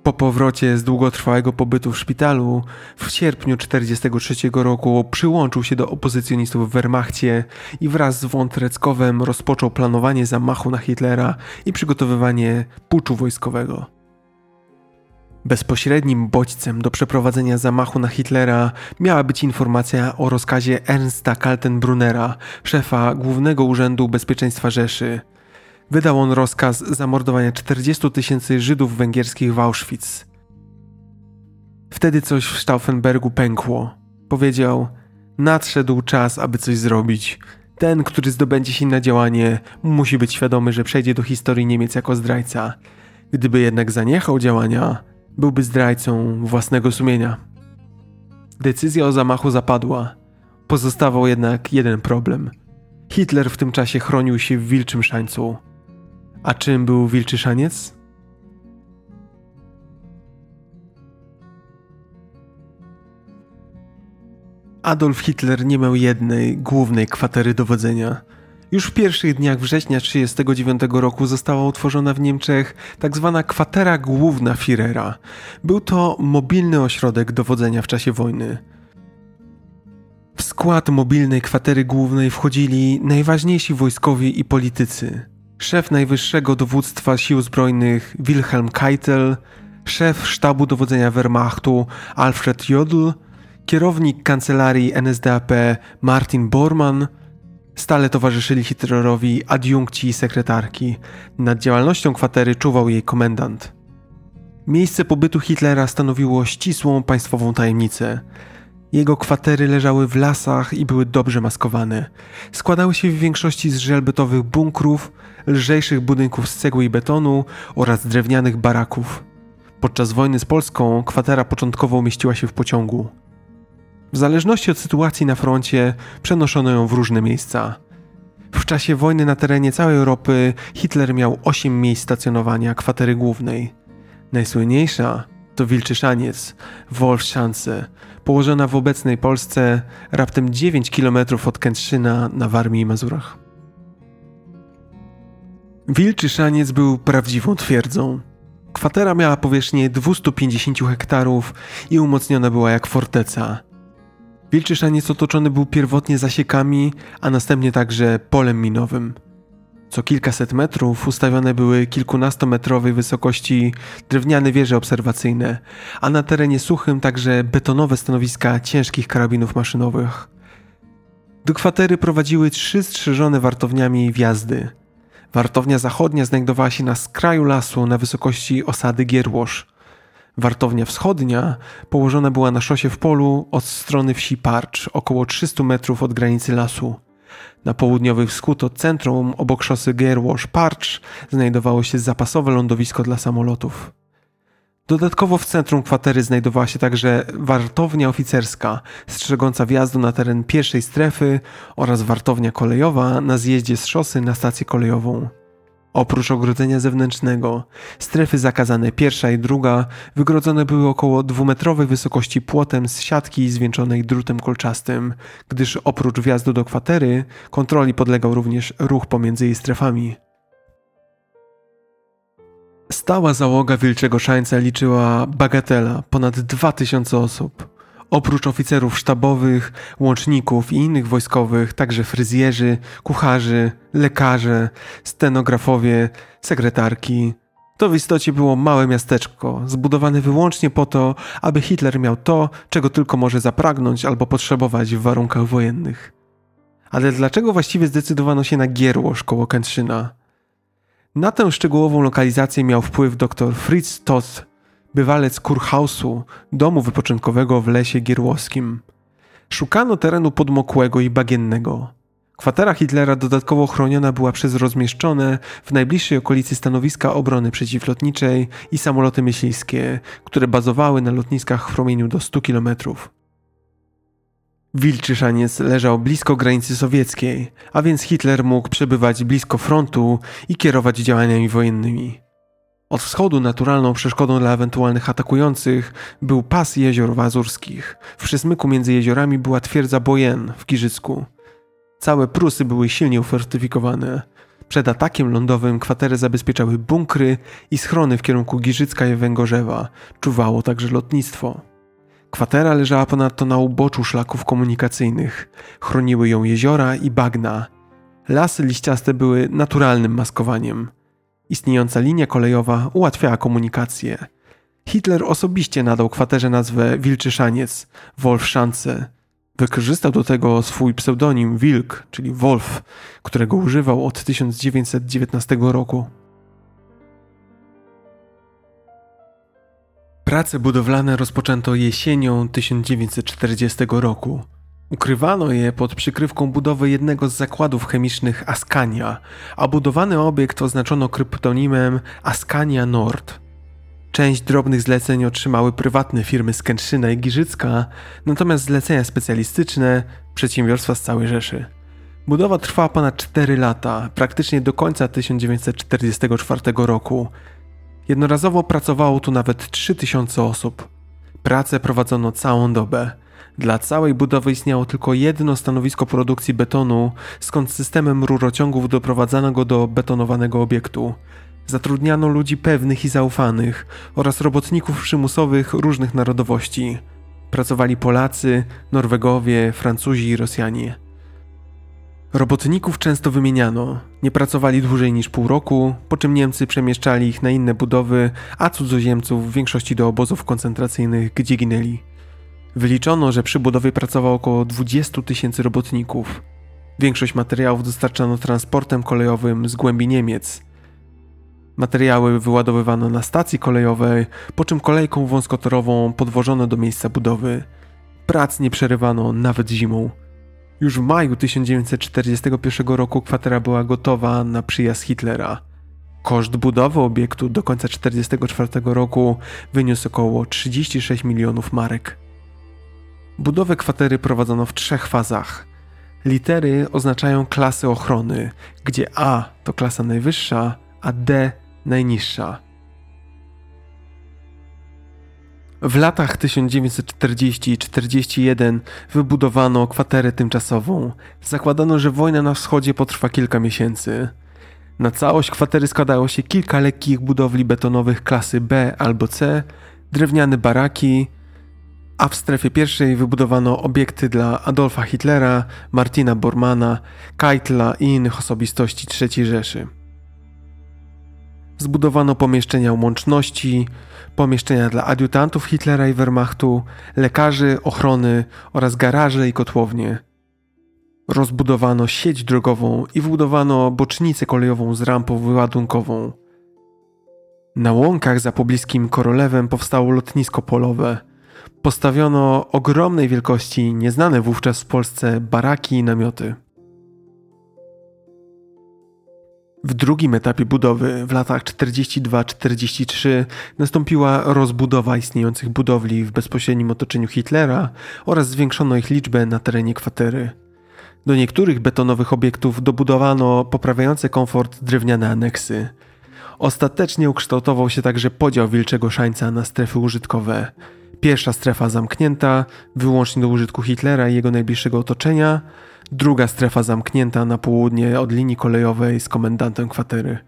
Po powrocie z długotrwałego pobytu w szpitalu w sierpniu 1943 roku przyłączył się do opozycjonistów w Wehrmachcie i wraz z von Treckowem rozpoczął planowanie zamachu na Hitlera i przygotowywanie puczu wojskowego. Bezpośrednim bodźcem do przeprowadzenia zamachu na Hitlera miała być informacja o rozkazie Ernsta Kaltenbrunera, szefa Głównego Urzędu Bezpieczeństwa Rzeszy. Wydał on rozkaz zamordowania 40 tysięcy Żydów węgierskich w Auschwitz. Wtedy coś w Stauffenbergu pękło. Powiedział: Nadszedł czas, aby coś zrobić. Ten, który zdobędzie się na działanie, musi być świadomy, że przejdzie do historii Niemiec jako zdrajca. Gdyby jednak zaniechał działania, byłby zdrajcą własnego sumienia. Decyzja o zamachu zapadła. Pozostawał jednak jeden problem. Hitler w tym czasie chronił się w wilczym szańcu. A czym był wilczy szaniec? Adolf Hitler nie miał jednej głównej kwatery dowodzenia – już w pierwszych dniach września 1939 roku została utworzona w Niemczech tzw. Tak kwatera główna Führera. Był to mobilny ośrodek dowodzenia w czasie wojny. W skład mobilnej kwatery głównej wchodzili najważniejsi wojskowi i politycy. Szef najwyższego dowództwa sił zbrojnych Wilhelm Keitel, szef sztabu dowodzenia Wehrmachtu Alfred Jodl, kierownik kancelarii NSDAP Martin Bormann, Stale towarzyszyli Hitlerowi adiunkci i sekretarki. Nad działalnością kwatery czuwał jej komendant. Miejsce pobytu Hitlera stanowiło ścisłą państwową tajemnicę. Jego kwatery leżały w lasach i były dobrze maskowane. Składały się w większości z żelbetowych bunkrów, lżejszych budynków z cegły i betonu oraz drewnianych baraków. Podczas wojny z Polską kwatera początkowo umieściła się w pociągu. W zależności od sytuacji na froncie przenoszono ją w różne miejsca. W czasie wojny na terenie całej Europy Hitler miał 8 miejsc stacjonowania kwatery głównej. Najsłynniejsza to Wilczyszaniec, Wolfschanze, położona w obecnej Polsce raptem 9 km od Kętrzyna na Warmii i Mazurach. Wilczyszaniec był prawdziwą twierdzą. Kwatera miała powierzchnię 250 hektarów i umocniona była jak forteca – Wilczy szaniec otoczony był pierwotnie zasiekami, a następnie także polem minowym. Co kilkaset metrów ustawione były kilkunastometrowej wysokości drewniane wieże obserwacyjne, a na terenie suchym także betonowe stanowiska ciężkich karabinów maszynowych. Do kwatery prowadziły trzy strzeżone wartowniami wjazdy. Wartownia zachodnia znajdowała się na skraju lasu na wysokości osady Gierłosz – Wartownia wschodnia położona była na szosie w polu od strony wsi Parcz, około 300 metrów od granicy lasu. Na południowy wschód od centrum, obok szosy Gerwash-Parcz, znajdowało się zapasowe lądowisko dla samolotów. Dodatkowo w centrum kwatery znajdowała się także wartownia oficerska, strzegąca wjazdu na teren pierwszej strefy oraz wartownia kolejowa na zjeździe z szosy na stację kolejową. Oprócz ogrodzenia zewnętrznego, strefy zakazane pierwsza i druga wygrodzone były około dwumetrowej wysokości płotem z siatki zwieńczonej drutem kolczastym, gdyż oprócz wjazdu do kwatery kontroli podlegał również ruch pomiędzy jej strefami. Stała załoga Wilczego Szańca liczyła bagatela ponad 2000 osób. Oprócz oficerów sztabowych, łączników i innych wojskowych, także fryzjerzy, kucharzy, lekarze, stenografowie, sekretarki. To w istocie było małe miasteczko, zbudowane wyłącznie po to, aby Hitler miał to, czego tylko może zapragnąć albo potrzebować w warunkach wojennych. Ale dlaczego właściwie zdecydowano się na Gierłosz koło Kętrzyna? Na tę szczegółową lokalizację miał wpływ dr Fritz Toth, bywalec kurhausu, domu wypoczynkowego w lesie gierłowskim. Szukano terenu podmokłego i bagiennego. Kwatera Hitlera dodatkowo chroniona była przez rozmieszczone w najbliższej okolicy stanowiska obrony przeciwlotniczej i samoloty myśliwskie, które bazowały na lotniskach w promieniu do 100 km. Wilczy Szaniec leżał blisko granicy sowieckiej, a więc Hitler mógł przebywać blisko frontu i kierować działaniami wojennymi. Od wschodu naturalną przeszkodą dla ewentualnych atakujących był pas jezior wazurskich. W przysmyku między jeziorami była twierdza Bojen w Giżycku. Całe Prusy były silnie ufortyfikowane. Przed atakiem lądowym kwatery zabezpieczały bunkry i schrony w kierunku Giżycka i Węgorzewa. Czuwało także lotnictwo. Kwatera leżała ponadto na uboczu szlaków komunikacyjnych. Chroniły ją jeziora i bagna. Lasy liściaste były naturalnym maskowaniem. Istniejąca linia kolejowa ułatwiała komunikację. Hitler osobiście nadał kwaterze nazwę Wilczyszaniec, Wolfszance. Wykorzystał do tego swój pseudonim Wilk, czyli Wolf, którego używał od 1919 roku. Prace budowlane rozpoczęto jesienią 1940 roku. Ukrywano je pod przykrywką budowy jednego z zakładów chemicznych Askania, a budowany obiekt oznaczono kryptonimem Askania Nord. Część drobnych zleceń otrzymały prywatne firmy z Kętrzyna i Giżycka, natomiast zlecenia specjalistyczne przedsiębiorstwa z całej Rzeszy. Budowa trwała ponad 4 lata, praktycznie do końca 1944 roku. Jednorazowo pracowało tu nawet 3000 osób. Pracę prowadzono całą dobę. Dla całej budowy istniało tylko jedno stanowisko produkcji betonu, skąd systemem rurociągów doprowadzano go do betonowanego obiektu. Zatrudniano ludzi pewnych i zaufanych oraz robotników przymusowych różnych narodowości. Pracowali Polacy, Norwegowie, Francuzi i Rosjanie. Robotników często wymieniano, nie pracowali dłużej niż pół roku, po czym Niemcy przemieszczali ich na inne budowy, a cudzoziemców w większości do obozów koncentracyjnych, gdzie ginęli. Wyliczono, że przy budowie pracowało około 20 tysięcy robotników. Większość materiałów dostarczano transportem kolejowym z głębi Niemiec. Materiały wyładowywano na stacji kolejowej, po czym kolejką wąskotorową podwożono do miejsca budowy. Prac nie przerywano nawet zimą. Już w maju 1941 roku kwatera była gotowa na przyjazd Hitlera. Koszt budowy obiektu do końca 1944 roku wyniósł około 36 milionów marek. Budowę kwatery prowadzono w trzech fazach. Litery oznaczają klasy ochrony, gdzie A to klasa najwyższa, a D najniższa. W latach 1940 41 wybudowano kwaterę tymczasową. Zakładano, że wojna na wschodzie potrwa kilka miesięcy. Na całość kwatery składało się kilka lekkich budowli betonowych klasy B albo C, drewniane baraki, a w strefie pierwszej wybudowano obiekty dla Adolfa Hitlera, Martina Bormana, Keitla i innych osobistości III Rzeszy. Zbudowano pomieszczenia łączności, pomieszczenia dla adiutantów Hitlera i Wehrmachtu, lekarzy, ochrony oraz garaże i kotłownie. Rozbudowano sieć drogową i wbudowano bocznicę kolejową z rampą wyładunkową. Na łąkach za pobliskim Korolewem powstało lotnisko polowe. Postawiono ogromnej wielkości, nieznane wówczas w Polsce, baraki i namioty. W drugim etapie budowy, w latach 42-43, nastąpiła rozbudowa istniejących budowli w bezpośrednim otoczeniu Hitlera oraz zwiększono ich liczbę na terenie kwatery. Do niektórych betonowych obiektów dobudowano poprawiające komfort drewniane aneksy. Ostatecznie ukształtował się także podział Wilczego Szańca na strefy użytkowe. Pierwsza strefa zamknięta, wyłącznie do użytku Hitlera i jego najbliższego otoczenia – druga strefa zamknięta na południe od linii kolejowej z komendantem kwatery.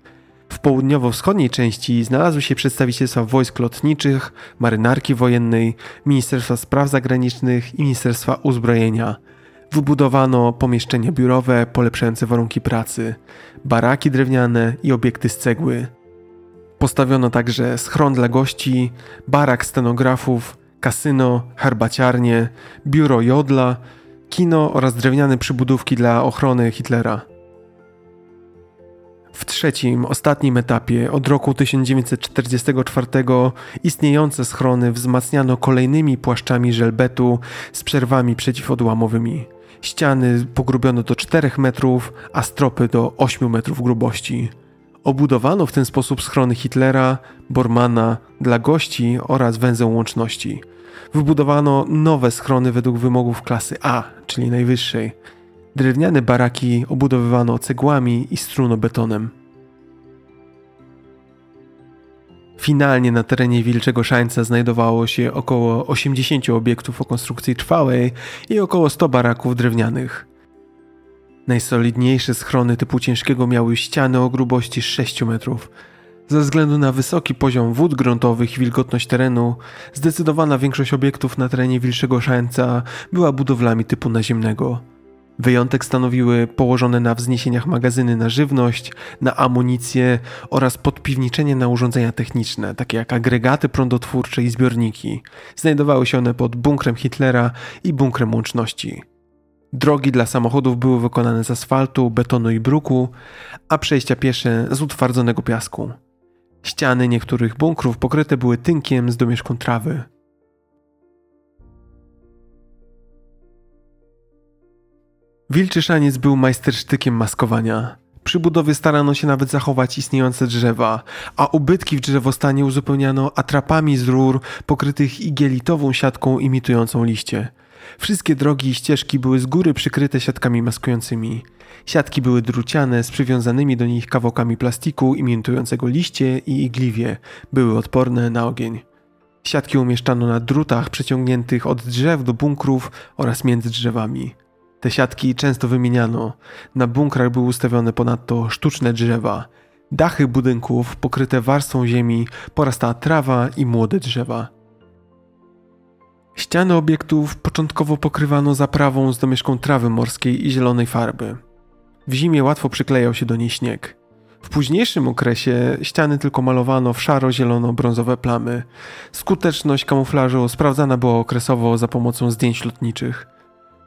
W południowo-wschodniej części znalazły się przedstawicielstwa wojsk lotniczych, marynarki wojennej, Ministerstwa Spraw Zagranicznych i Ministerstwa Uzbrojenia. Wybudowano pomieszczenia biurowe polepszające warunki pracy, baraki drewniane i obiekty z cegły. Postawiono także schron dla gości, barak stenografów, kasyno, herbaciarnie, biuro jodla kino oraz drewniane przybudówki dla ochrony Hitlera. W trzecim, ostatnim etapie, od roku 1944, istniejące schrony wzmacniano kolejnymi płaszczami żelbetu z przerwami przeciwodłamowymi. Ściany pogrubiono do 4 metrów, a stropy do 8 metrów grubości. Obudowano w ten sposób schrony Hitlera, Bormana, dla gości oraz węzeł łączności – Wybudowano nowe schrony według wymogów klasy A, czyli najwyższej. Drewniane baraki obudowywano cegłami i strunobetonem. Finalnie na terenie Wilczego Szańca znajdowało się około 80 obiektów o konstrukcji trwałej i około 100 baraków drewnianych. Najsolidniejsze schrony typu ciężkiego miały ściany o grubości 6 metrów. Ze względu na wysoki poziom wód gruntowych i wilgotność terenu, zdecydowana większość obiektów na terenie Wilczego Szańca była budowlami typu naziemnego. Wyjątek stanowiły położone na wzniesieniach magazyny na żywność, na amunicję oraz podpiwniczenie na urządzenia techniczne, takie jak agregaty prądotwórcze i zbiorniki. Znajdowały się one pod bunkrem Hitlera i bunkrem łączności. Drogi dla samochodów były wykonane z asfaltu, betonu i bruku, a przejścia piesze z utwardzonego piasku. Ściany niektórych bunkrów pokryte były tynkiem z domieszką trawy. Wilczy szaniec był majstersztykiem maskowania. Przy budowie starano się nawet zachować istniejące drzewa, a ubytki w drzewostanie uzupełniano atrapami z rur pokrytych igielitową siatką imitującą liście. Wszystkie drogi i ścieżki były z góry przykryte siatkami maskującymi. Siatki były druciane z przywiązanymi do nich kawałkami plastiku imitującego liście i igliwie. Były odporne na ogień. Siatki umieszczano na drutach przeciągniętych od drzew do bunkrów oraz między drzewami. Te siatki często wymieniano. Na bunkrach były ustawione ponadto sztuczne drzewa. Dachy budynków pokryte warstwą ziemi porastała trawa i młode drzewa. Ściany obiektów początkowo pokrywano zaprawą z domieszką trawy morskiej i zielonej farby. W zimie łatwo przyklejał się do niej śnieg. W późniejszym okresie ściany tylko malowano w szaro-zielono-brązowe plamy. Skuteczność kamuflażu sprawdzana była okresowo za pomocą zdjęć lotniczych.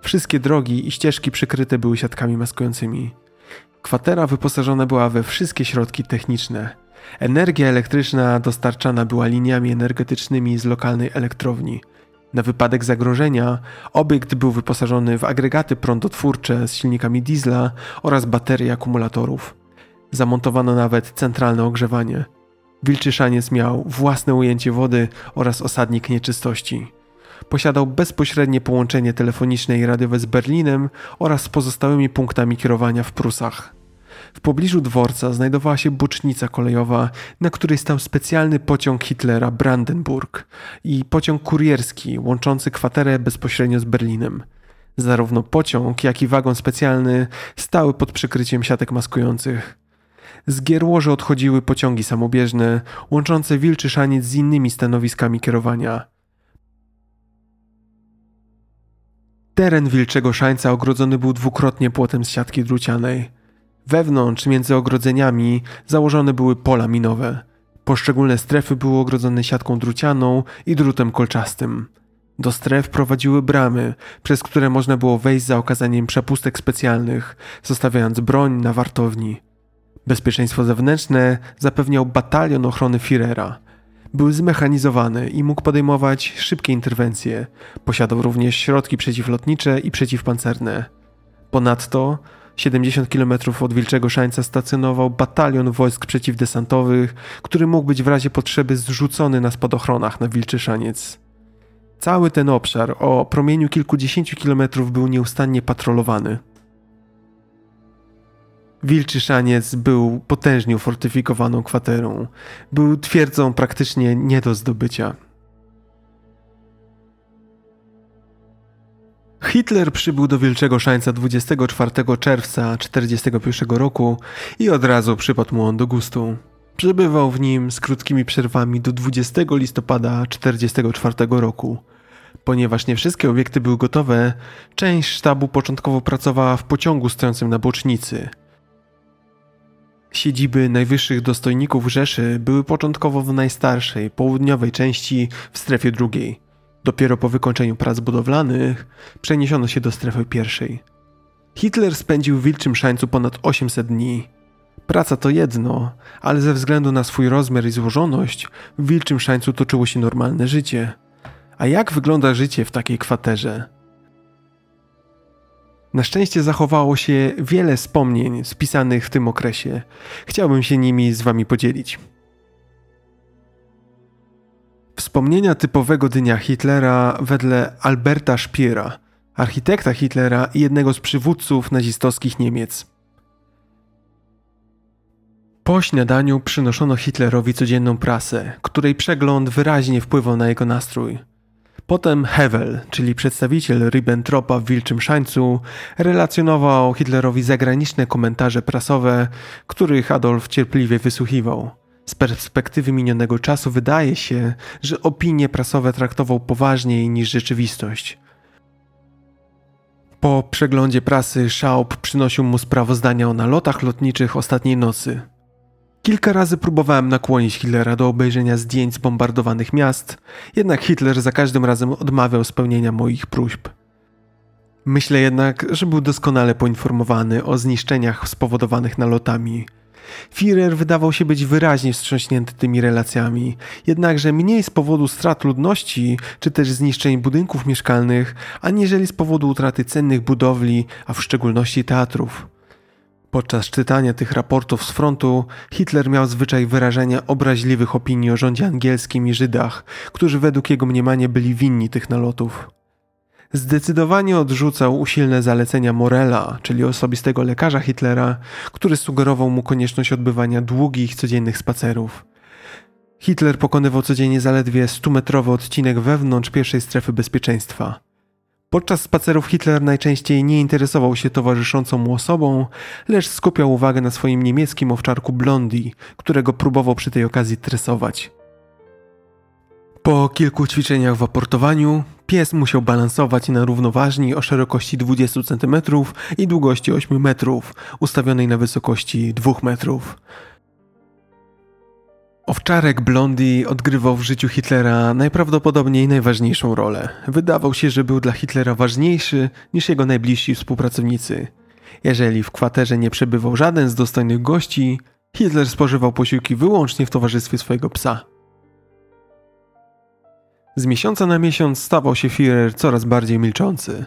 Wszystkie drogi i ścieżki przykryte były siatkami maskującymi. Kwatera wyposażona była we wszystkie środki techniczne. Energia elektryczna dostarczana była liniami energetycznymi z lokalnej elektrowni. Na wypadek zagrożenia obiekt był wyposażony w agregaty prądotwórcze z silnikami diesla oraz baterie akumulatorów. Zamontowano nawet centralne ogrzewanie. Wilczy szaniec miał własne ujęcie wody oraz osadnik nieczystości. Posiadał bezpośrednie połączenie telefoniczne i radiowe z Berlinem oraz z pozostałymi punktami kierowania w Prusach. W pobliżu dworca znajdowała się bocznica kolejowa, na której stał specjalny pociąg Hitlera Brandenburg i pociąg kurierski łączący kwaterę bezpośrednio z Berlinem. Zarówno pociąg, jak i wagon specjalny stały pod przykryciem siatek maskujących. Z Gierłoży odchodziły pociągi samobieżne, łączące Wilczy Szaniec z innymi stanowiskami kierowania – Teren Wilczego Szańca ogrodzony był dwukrotnie płotem z siatki drucianej. Wewnątrz, między ogrodzeniami, założone były pola minowe. Poszczególne strefy były ogrodzone siatką drucianą i drutem kolczastym. Do stref prowadziły bramy, przez które można było wejść za okazaniem przepustek specjalnych, zostawiając broń na wartowni. Bezpieczeństwo zewnętrzne zapewniał batalion ochrony Führera – był zmechanizowany i mógł podejmować szybkie interwencje. Posiadał również środki przeciwlotnicze i przeciwpancerne. Ponadto 70 km od Wilczego Szańca stacjonował batalion wojsk przeciwdesantowych, który mógł być w razie potrzeby zrzucony na spadochronach na Wilczy Szaniec. Cały ten obszar o promieniu kilkudziesięciu kilometrów był nieustannie patrolowany. Wilczy Szaniec był potężnie ufortyfikowaną kwaterą. Był twierdzą praktycznie nie do zdobycia. Hitler przybył do Wilczego Szańca 24 czerwca 1941 roku i od razu przypadł mu on do gustu. Przebywał w nim z krótkimi przerwami do 20 listopada 1944 roku. Ponieważ nie wszystkie obiekty były gotowe, część sztabu początkowo pracowała w pociągu stojącym na bocznicy – Siedziby najwyższych dostojników Rzeszy były początkowo w najstarszej, południowej części w strefie drugiej. Dopiero po wykończeniu prac budowlanych przeniesiono się do strefy pierwszej. Hitler spędził w Wilczym Szańcu ponad 800 dni. Praca to jedno, ale ze względu na swój rozmiar i złożoność w Wilczym Szańcu toczyło się normalne życie. A jak wygląda życie w takiej kwaterze? Na szczęście zachowało się wiele wspomnień spisanych w tym okresie. Chciałbym się nimi z Wami podzielić. Wspomnienia typowego dnia Hitlera wedle Alberta Spiera, architekta Hitlera i jednego z przywódców nazistowskich Niemiec. Po śniadaniu przynoszono Hitlerowi codzienną prasę, której przegląd wyraźnie wpływał na jego nastrój. Potem Hevel, czyli przedstawiciel Ribbentropa w Wilczym Szańcu, relacjonował Hitlerowi zagraniczne komentarze prasowe, których Adolf cierpliwie wysłuchiwał. Z perspektywy minionego czasu wydaje się, że opinie prasowe traktował poważniej niż rzeczywistość. Po przeglądzie prasy Schaub przynosił mu sprawozdania o nalotach lotniczych ostatniej nocy. Kilka razy próbowałem nakłonić Hitlera do obejrzenia zdjęć zbombardowanych miast, jednak Hitler za każdym razem odmawiał spełnienia moich próśb. Myślę jednak, że był doskonale poinformowany o zniszczeniach spowodowanych nalotami. Führer wydawał się być wyraźnie wstrząśnięty tymi relacjami, jednakże mniej z powodu strat ludności czy też zniszczeń budynków mieszkalnych, aniżeli z powodu utraty cennych budowli, a w szczególności teatrów. Podczas czytania tych raportów z frontu Hitler miał zwyczaj wyrażania obraźliwych opinii o rządzie angielskim i Żydach, którzy według jego mniemania byli winni tych nalotów. Zdecydowanie odrzucał usilne zalecenia Morela, czyli osobistego lekarza Hitlera, który sugerował mu konieczność odbywania długich, codziennych spacerów. Hitler pokonywał codziennie zaledwie 100-metrowy odcinek wewnątrz pierwszej strefy bezpieczeństwa. Podczas spacerów Hitler najczęściej nie interesował się towarzyszącą mu osobą, lecz skupiał uwagę na swoim niemieckim owczarku Blondi, którego próbował przy tej okazji tresować. Po kilku ćwiczeniach w aportowaniu, pies musiał balansować na równoważni o szerokości 20 cm i długości 8 metrów, ustawionej na wysokości 2 metrów. Owczarek Blondi odgrywał w życiu Hitlera najprawdopodobniej najważniejszą rolę. Wydawał się, że był dla Hitlera ważniejszy niż jego najbliżsi współpracownicy. Jeżeli w kwaterze nie przebywał żaden z dostojnych gości, Hitler spożywał posiłki wyłącznie w towarzystwie swojego psa. Z miesiąca na miesiąc stawał się Führer coraz bardziej milczący.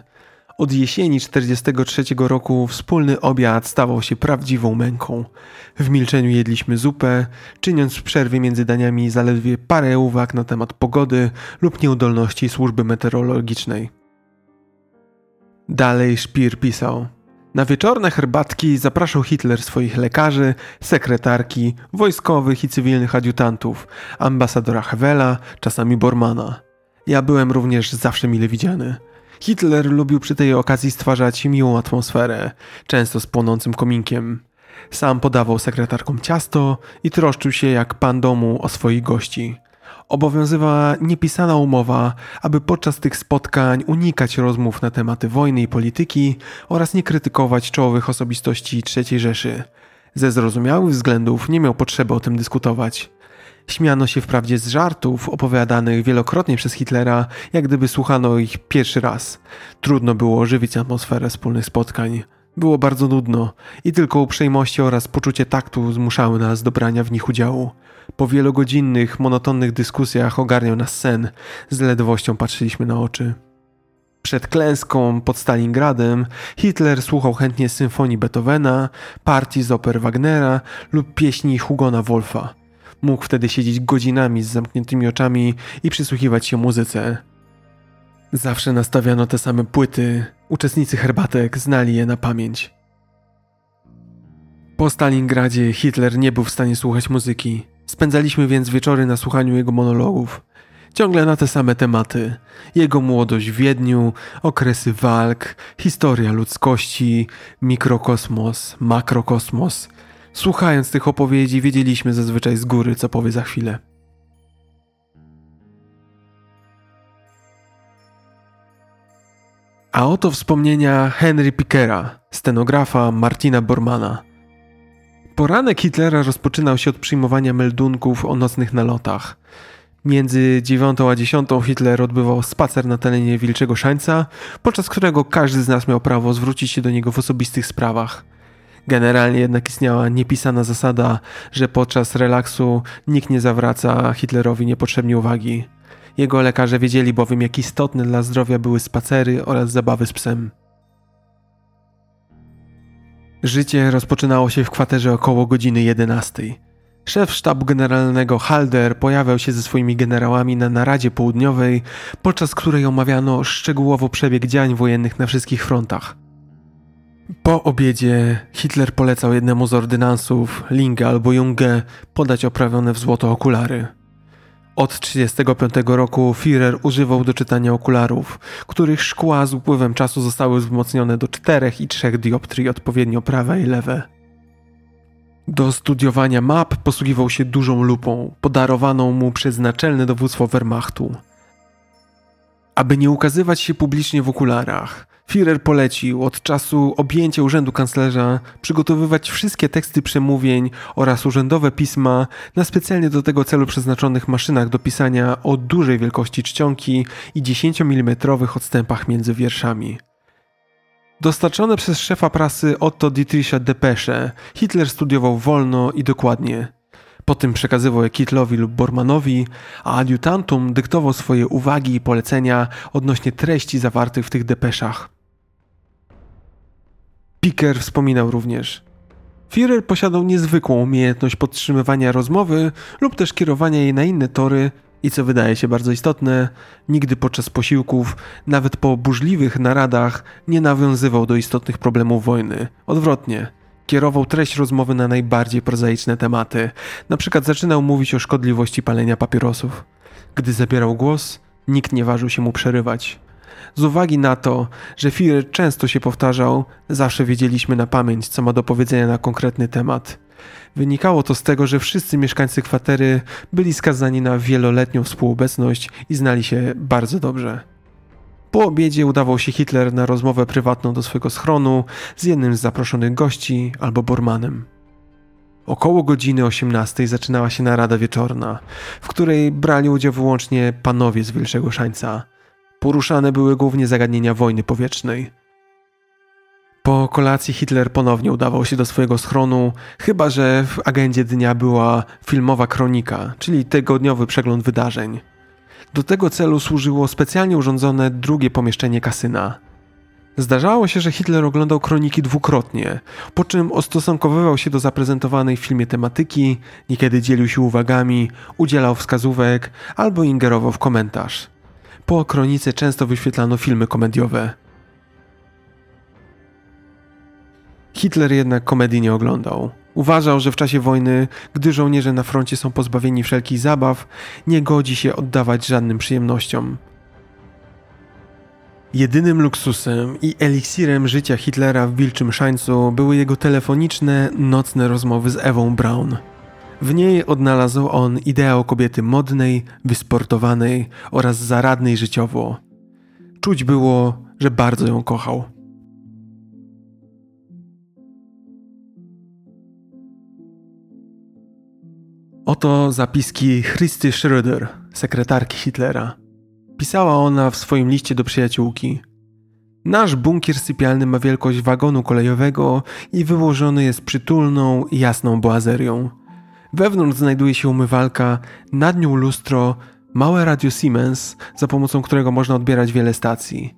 Od jesieni 1943 roku wspólny obiad stawał się prawdziwą męką. W milczeniu jedliśmy zupę, czyniąc w przerwie między daniami zaledwie parę uwag na temat pogody lub nieudolności służby meteorologicznej. Dalej Szpir pisał. Na wieczorne herbatki zapraszał Hitler swoich lekarzy, sekretarki, wojskowych i cywilnych adiutantów, ambasadora Hewela, czasami Bormana. Ja byłem również zawsze mile widziany. Hitler lubił przy tej okazji stwarzać miłą atmosferę, często z płonącym kominkiem. Sam podawał sekretarkom ciasto i troszczył się jak pan domu o swoich gości. Obowiązywała niepisana umowa, aby podczas tych spotkań unikać rozmów na tematy wojny i polityki oraz nie krytykować czołowych osobistości III Rzeszy. Ze zrozumiałych względów nie miał potrzeby o tym dyskutować. Śmiano się wprawdzie z żartów opowiadanych wielokrotnie przez Hitlera, jak gdyby słuchano ich pierwszy raz. Trudno było ożywić atmosferę wspólnych spotkań. Było bardzo nudno i tylko uprzejmości oraz poczucie taktu zmuszały nas do brania w nich udziału. Po wielogodzinnych, monotonnych dyskusjach ogarniał nas sen, z ledwością patrzyliśmy na oczy. Przed klęską pod Stalingradem Hitler słuchał chętnie symfonii Beethovena, partii z oper Wagnera lub pieśni Hugona Wolfa. Mógł wtedy siedzieć godzinami z zamkniętymi oczami i przysłuchiwać się muzyce. Zawsze nastawiano te same płyty, uczestnicy herbatek znali je na pamięć. Po Stalingradzie Hitler nie był w stanie słuchać muzyki. Spędzaliśmy więc wieczory na słuchaniu jego monologów. Ciągle na te same tematy. Jego młodość w Wiedniu, okresy walk, historia ludzkości, mikrokosmos, makrokosmos, Słuchając tych opowiedzi, wiedzieliśmy zazwyczaj z góry, co powie za chwilę. A oto wspomnienia Henry Pickera, stenografa Martina Bormana. Poranek Hitlera rozpoczynał się od przyjmowania meldunków o nocnych nalotach. Między 9 a 10 Hitler odbywał spacer na terenie Wilczego Szańca, podczas którego każdy z nas miał prawo zwrócić się do niego w osobistych sprawach. Generalnie jednak istniała niepisana zasada, że podczas relaksu nikt nie zawraca Hitlerowi niepotrzebnie uwagi. Jego lekarze wiedzieli bowiem, jak istotne dla zdrowia były spacery oraz zabawy z psem. Życie rozpoczynało się w kwaterze około godziny 11. Szef sztabu generalnego Halder pojawiał się ze swoimi generałami na naradzie południowej, podczas której omawiano szczegółowo przebieg działań wojennych na wszystkich frontach. Po obiedzie Hitler polecał jednemu z ordynansów, Linge albo Junge, podać oprawione w złoto okulary. Od 1935 roku Führer używał do czytania okularów, których szkła z upływem czasu zostały wzmocnione do 4 i 3 dioptrii odpowiednio prawe i lewe. Do studiowania map posługiwał się dużą lupą, podarowaną mu przez naczelne dowództwo Wehrmachtu. Aby nie ukazywać się publicznie w okularach, Führer polecił od czasu objęcia urzędu kanclerza przygotowywać wszystkie teksty przemówień oraz urzędowe pisma na specjalnie do tego celu przeznaczonych maszynach do pisania o dużej wielkości czcionki i 10 mm odstępach między wierszami. Dostarczone przez szefa prasy Otto Dietricha depesze Hitler studiował wolno i dokładnie. Potem przekazywał je Kitlowi lub Bormanowi, a adiutantum dyktował swoje uwagi i polecenia odnośnie treści zawartych w tych depeszach. Picker wspominał również. Führer posiadał niezwykłą umiejętność podtrzymywania rozmowy lub też kierowania jej na inne tory i co wydaje się bardzo istotne, nigdy podczas posiłków, nawet po burzliwych naradach, nie nawiązywał do istotnych problemów wojny. Odwrotnie, kierował treść rozmowy na najbardziej prozaiczne tematy. Na przykład zaczynał mówić o szkodliwości palenia papierosów. Gdy zabierał głos, nikt nie ważył się mu przerywać. Z uwagi na to, że Führer często się powtarzał, zawsze wiedzieliśmy na pamięć, co ma do powiedzenia na konkretny temat. Wynikało to z tego, że wszyscy mieszkańcy kwatery byli skazani na wieloletnią współobecność i znali się bardzo dobrze. Po obiedzie udawał się Hitler na rozmowę prywatną do swojego schronu z jednym z zaproszonych gości albo Bormanem. Około godziny 18 zaczynała się narada wieczorna, w której brali udział wyłącznie panowie z Wilczego Szańca. Poruszane były głównie zagadnienia wojny powietrznej. Po kolacji Hitler ponownie udawał się do swojego schronu, chyba że w agendzie dnia była filmowa kronika, czyli tygodniowy przegląd wydarzeń. Do tego celu służyło specjalnie urządzone drugie pomieszczenie kasyna. Zdarzało się, że Hitler oglądał kroniki dwukrotnie, po czym ostosunkowywał się do zaprezentowanej w filmie tematyki, niekiedy dzielił się uwagami, udzielał wskazówek albo ingerował w komentarz. Po kronice często wyświetlano filmy komediowe. Hitler jednak komedii nie oglądał. Uważał, że w czasie wojny, gdy żołnierze na froncie są pozbawieni wszelkich zabaw, nie godzi się oddawać żadnym przyjemnościom. Jedynym luksusem i eliksirem życia Hitlera w Wilczym Szańcu były jego telefoniczne, nocne rozmowy z Ewą Braun. W niej odnalazł on ideał kobiety modnej, wysportowanej oraz zaradnej życiowo. Czuć było, że bardzo ją kochał. Oto zapiski Christy Schröder, sekretarki Hitlera. Pisała ona w swoim liście do przyjaciółki. Nasz bunkier sypialny ma wielkość wagonu kolejowego i wyłożony jest przytulną, jasną boazerią. Wewnątrz znajduje się umywalka, nad nią lustro, małe radio Siemens, za pomocą którego można odbierać wiele stacji.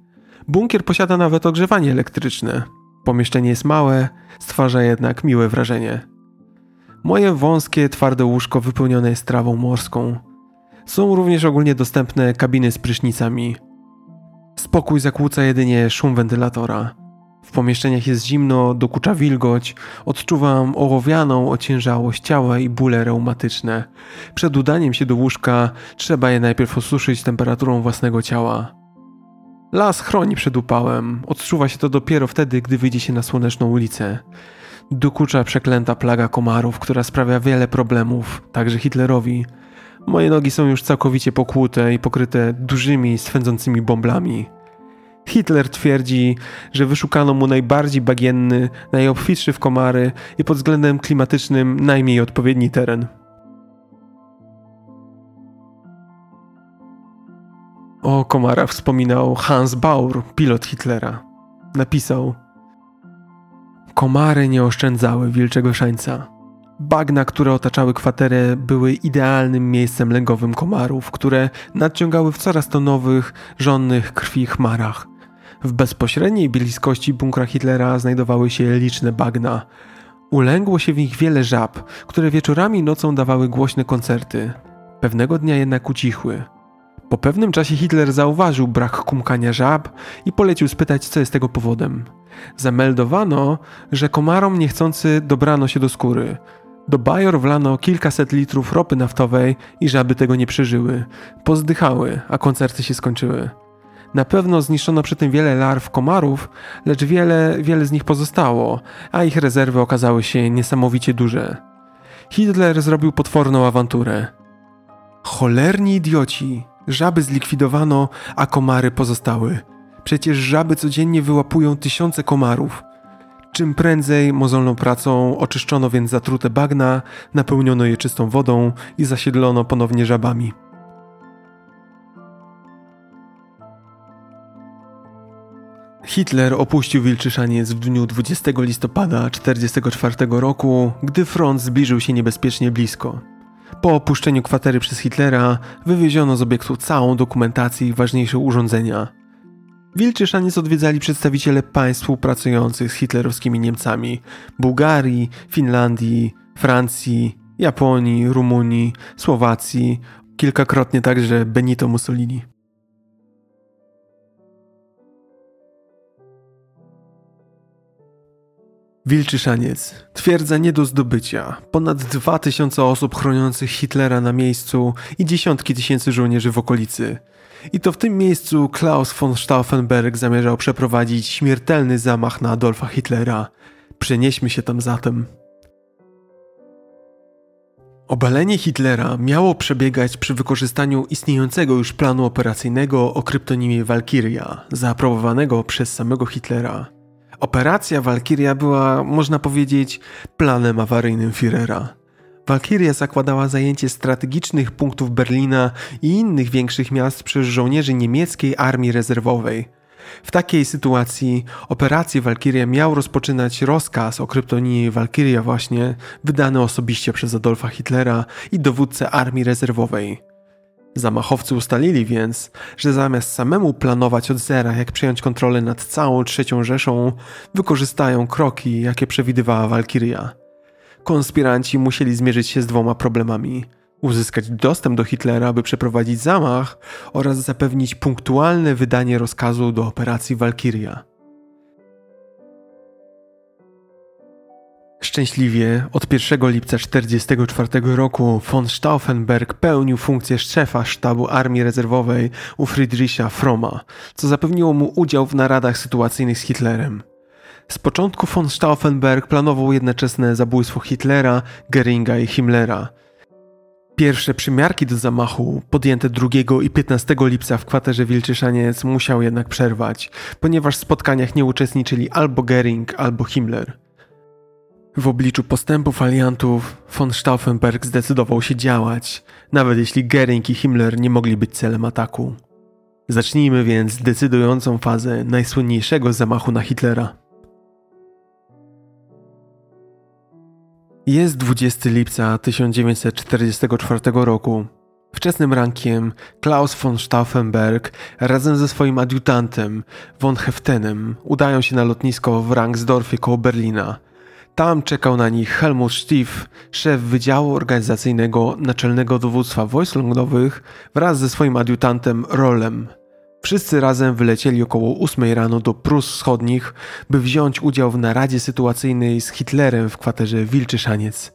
Bunkier posiada nawet ogrzewanie elektryczne. Pomieszczenie jest małe, stwarza jednak miłe wrażenie. Moje wąskie, twarde łóżko wypełnione jest trawą morską. Są również ogólnie dostępne kabiny z prysznicami. Spokój zakłóca jedynie szum wentylatora. W pomieszczeniach jest zimno, dokucza wilgoć, odczuwam ołowianą ociężałość ciała i bóle reumatyczne. Przed udaniem się do łóżka trzeba je najpierw osuszyć temperaturą własnego ciała. Las chroni przed upałem, odczuwa się to dopiero wtedy, gdy wyjdzie się na słoneczną ulicę. Dokucza przeklęta plaga komarów, która sprawia wiele problemów, także Hitlerowi. Moje nogi są już całkowicie pokłute i pokryte dużymi, swędzącymi bąblami. Hitler twierdzi, że wyszukano mu najbardziej bagienny, najobfitszy w komary i pod względem klimatycznym najmniej odpowiedni teren. O komarach wspominał Hans Baur, pilot Hitlera. Napisał: Komary nie oszczędzały wilczego szańca. Bagna, które otaczały kwaterę, były idealnym miejscem lęgowym komarów, które nadciągały w coraz to nowych, żonnych krwi chmarach. W bezpośredniej bliskości bunkra Hitlera znajdowały się liczne bagna. Ulęgło się w nich wiele żab, które wieczorami i nocą dawały głośne koncerty. Pewnego dnia jednak ucichły. Po pewnym czasie Hitler zauważył brak kumkania żab i polecił spytać, co jest tego powodem. Zameldowano, że komarom niechcący dobrano się do skóry. Do bajor wlano kilkaset litrów ropy naftowej i żaby tego nie przeżyły. Pozdychały, a koncerty się skończyły. Na pewno zniszczono przy tym wiele larw komarów, lecz wiele, wiele z nich pozostało, a ich rezerwy okazały się niesamowicie duże. Hitler zrobił potworną awanturę. Cholerni idioci! Żaby zlikwidowano, a komary pozostały. Przecież żaby codziennie wyłapują tysiące komarów. Czym prędzej mozolną pracą oczyszczono więc zatrute bagna, napełniono je czystą wodą i zasiedlono ponownie żabami. Hitler opuścił Wilczyszaniec w dniu 20 listopada 1944 roku, gdy front zbliżył się niebezpiecznie blisko. Po opuszczeniu kwatery przez Hitlera wywieziono z obiektu całą dokumentację i ważniejsze urządzenia. Wilczyszaniec odwiedzali przedstawiciele państw współpracujących z hitlerowskimi Niemcami Bułgarii, Finlandii, Francji, Japonii, Rumunii, Słowacji, kilkakrotnie także Benito Mussolini. Wilczyszaniec. Twierdza nie do zdobycia. Ponad 2000 osób chroniących Hitlera na miejscu i dziesiątki tysięcy żołnierzy w okolicy. I to w tym miejscu Klaus von Stauffenberg zamierzał przeprowadzić śmiertelny zamach na Adolfa Hitlera. Przenieśmy się tam zatem. Obalenie Hitlera miało przebiegać przy wykorzystaniu istniejącego już planu operacyjnego o kryptonimie Valkyria, zaaprobowanego przez samego Hitlera. Operacja Walkiria była, można powiedzieć, planem awaryjnym Führera. Walkiria zakładała zajęcie strategicznych punktów Berlina i innych większych miast przez żołnierzy niemieckiej armii rezerwowej. W takiej sytuacji operację Walkiria miał rozpoczynać rozkaz o kryptonimie Walkiria właśnie, wydany osobiście przez Adolfa Hitlera i dowódcę armii rezerwowej. Zamachowcy ustalili więc, że zamiast samemu planować od zera, jak przejąć kontrolę nad całą trzecią Rzeszą, wykorzystają kroki, jakie przewidywała Walkiria. Konspiranci musieli zmierzyć się z dwoma problemami: uzyskać dostęp do Hitlera, by przeprowadzić zamach, oraz zapewnić punktualne wydanie rozkazu do operacji Walkiria. Szczęśliwie od 1 lipca 1944 roku von Stauffenberg pełnił funkcję szefa sztabu Armii Rezerwowej u Friedricha Froma, co zapewniło mu udział w naradach sytuacyjnych z Hitlerem. Z początku von Stauffenberg planował jednoczesne zabójstwo Hitlera, Geringa i Himmlera. Pierwsze przymiarki do zamachu, podjęte 2 i 15 lipca w kwaterze Wilczyszaniec, musiał jednak przerwać, ponieważ w spotkaniach nie uczestniczyli albo Gering, albo Himmler. W obliczu postępów aliantów von Stauffenberg zdecydował się działać, nawet jeśli Goering i Himmler nie mogli być celem ataku. Zacznijmy więc decydującą fazę najsłynniejszego zamachu na Hitlera. Jest 20 lipca 1944 roku. Wczesnym rankiem Klaus von Stauffenberg razem ze swoim adiutantem von Heftenem udają się na lotnisko w Rangsdorfie koło Berlina – tam czekał na nich Helmut Stief, szef Wydziału Organizacyjnego Naczelnego Dowództwa Wojsk Lądowych wraz ze swoim adiutantem Rollem. Wszyscy razem wylecieli około 8 rano do Prus Wschodnich, by wziąć udział w naradzie sytuacyjnej z Hitlerem w kwaterze Wilczyszaniec.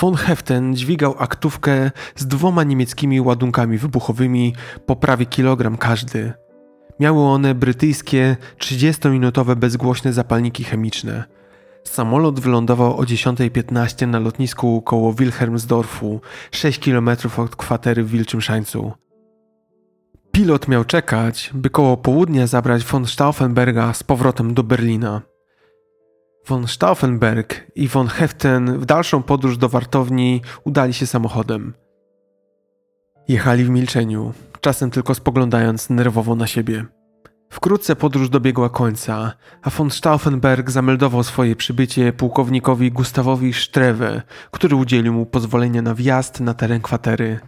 Von Heften dźwigał aktówkę z dwoma niemieckimi ładunkami wybuchowymi po prawie kilogram każdy. Miały one brytyjskie 30-minutowe bezgłośne zapalniki chemiczne – Samolot wylądował o 10.15 na lotnisku koło Wilhelmsdorfu, 6 km od kwatery w Wilczym Szańcu. Pilot miał czekać, by koło południa zabrać von Stauffenberga z powrotem do Berlina. Von Stauffenberg i von Heften w dalszą podróż do wartowni udali się samochodem. Jechali w milczeniu, czasem tylko spoglądając nerwowo na siebie. Wkrótce podróż dobiegła końca, a von Stauffenberg zameldował swoje przybycie pułkownikowi Gustawowi Strewe, który udzielił mu pozwolenia na wjazd na teren kwatery.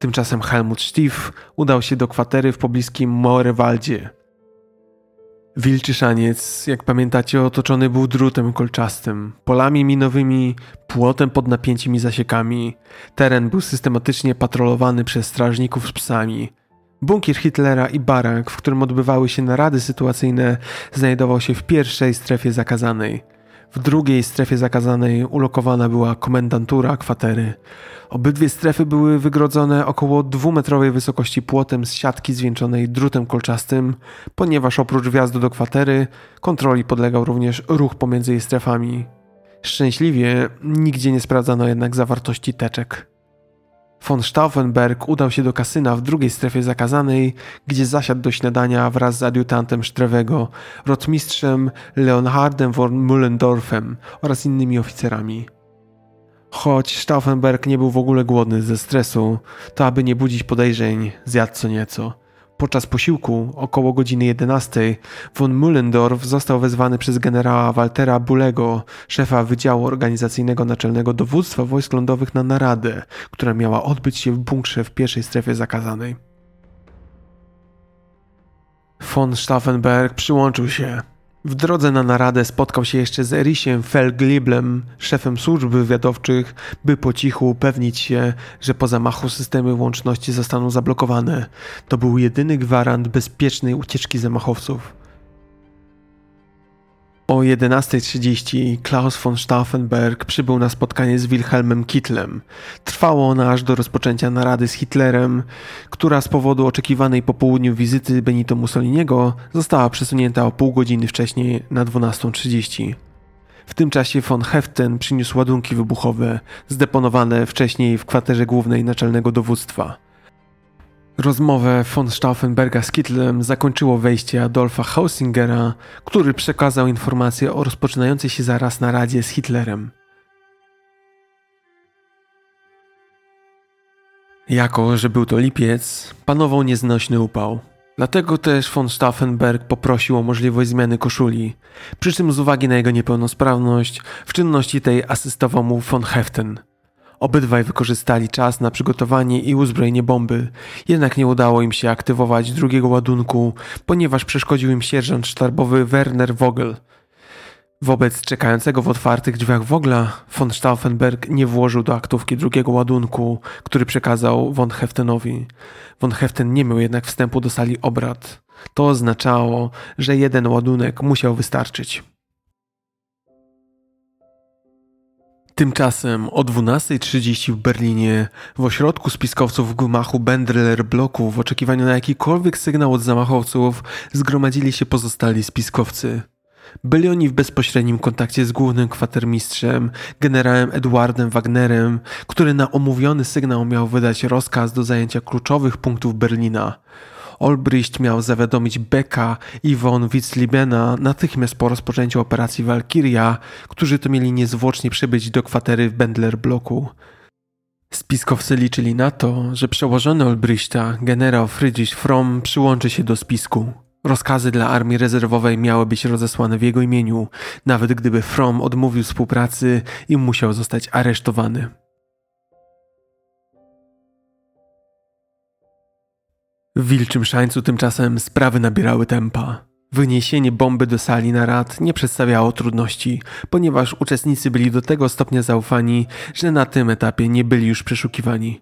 Tymczasem Helmut Stief udał się do kwatery w pobliskim Moorewaldzie. Wilczy Szaniec, jak pamiętacie, otoczony był drutem kolczastym, polami minowymi, płotem pod napięcimi zasiekami. Teren był systematycznie patrolowany przez strażników z psami. Bunkier Hitlera i barak, w którym odbywały się narady sytuacyjne, znajdował się w pierwszej strefie zakazanej. W drugiej strefie zakazanej ulokowana była komendantura kwatery. Obydwie strefy były wygrodzone około dwumetrowej wysokości płotem z siatki zwieńczonej drutem kolczastym, ponieważ oprócz wjazdu do kwatery kontroli podlegał również ruch pomiędzy jej strefami. Szczęśliwie nigdzie nie sprawdzano jednak zawartości teczek. Von Stauffenberg udał się do kasyna w drugiej strefie zakazanej, gdzie zasiadł do śniadania wraz z adiutantem Sztrewego, rotmistrzem Leonhardem von Müllendorfem oraz innymi oficerami. Choć Stauffenberg nie był w ogóle głodny ze stresu, to aby nie budzić podejrzeń, zjadł co nieco. Podczas posiłku, około godziny 11, von Müllendorf został wezwany przez generała Waltera Bulego, szefa Wydziału Organizacyjnego Naczelnego Dowództwa Wojsk Lądowych na naradę, która miała odbyć się w bunkrze w pierwszej strefie zakazanej. Von Stauffenberg przyłączył się, w drodze na naradę spotkał się jeszcze z Erisiem Felgliblem, szefem służb wywiadowczych, by po cichu upewnić się, że po zamachu systemy łączności zostaną zablokowane. To był jedyny gwarant bezpiecznej ucieczki zamachowców. O 11.30 Klaus von Stauffenberg przybył na spotkanie z Wilhelmem Kittlem. Trwało ono aż do rozpoczęcia narady z Hitlerem, która z powodu oczekiwanej po południu wizyty Benito Mussoliniego została przesunięta o pół godziny wcześniej na 12.30. W tym czasie von Heften przyniósł ładunki wybuchowe, zdeponowane wcześniej w kwaterze głównej naczelnego dowództwa. Rozmowę von Stauffenberga z Kittlem zakończyło wejście Adolfa Hausingera, który przekazał informację o rozpoczynającej się zaraz naradzie z Hitlerem. Jako, że był to lipiec, panował nieznośny upał. Dlatego też von Stauffenberg poprosił o możliwość zmiany koszuli, przy czym z uwagi na jego niepełnosprawność w czynności tej asystował mu von Heften – Obydwaj wykorzystali czas na przygotowanie i uzbrojenie bomby, jednak nie udało im się aktywować drugiego ładunku, ponieważ przeszkodził im sierżant sztabowy Werner Vogel. Wobec czekającego w otwartych drzwiach Wogla, von Stauffenberg nie włożył do aktówki drugiego ładunku, który przekazał von Heftenowi. Von Heften nie miał jednak wstępu do sali obrad. To oznaczało, że jeden ładunek musiał wystarczyć. Tymczasem o 12.30 w Berlinie, w ośrodku spiskowców w gmachu Bendler bloku, w oczekiwaniu na jakikolwiek sygnał od zamachowców, zgromadzili się pozostali spiskowcy. Byli oni w bezpośrednim kontakcie z głównym kwatermistrzem, generałem Edwardem Wagnerem, który na omówiony sygnał miał wydać rozkaz do zajęcia kluczowych punktów Berlina. Olbricht miał zawiadomić Becka i von Witzliebena natychmiast po rozpoczęciu operacji Valkyria, którzy to mieli niezwłocznie przybyć do kwatery w Bendler bloku. Spiskowcy liczyli na to, że przełożony Olbrichta, generał Friedrich Fromm, przyłączy się do spisku. Rozkazy dla armii rezerwowej miały być rozesłane w jego imieniu, nawet gdyby Fromm odmówił współpracy i musiał zostać aresztowany. W Wilczym Szańcu tymczasem sprawy nabierały tempa. Wyniesienie bomby do sali narad nie przedstawiało trudności, ponieważ uczestnicy byli do tego stopnia zaufani, że na tym etapie nie byli już przeszukiwani.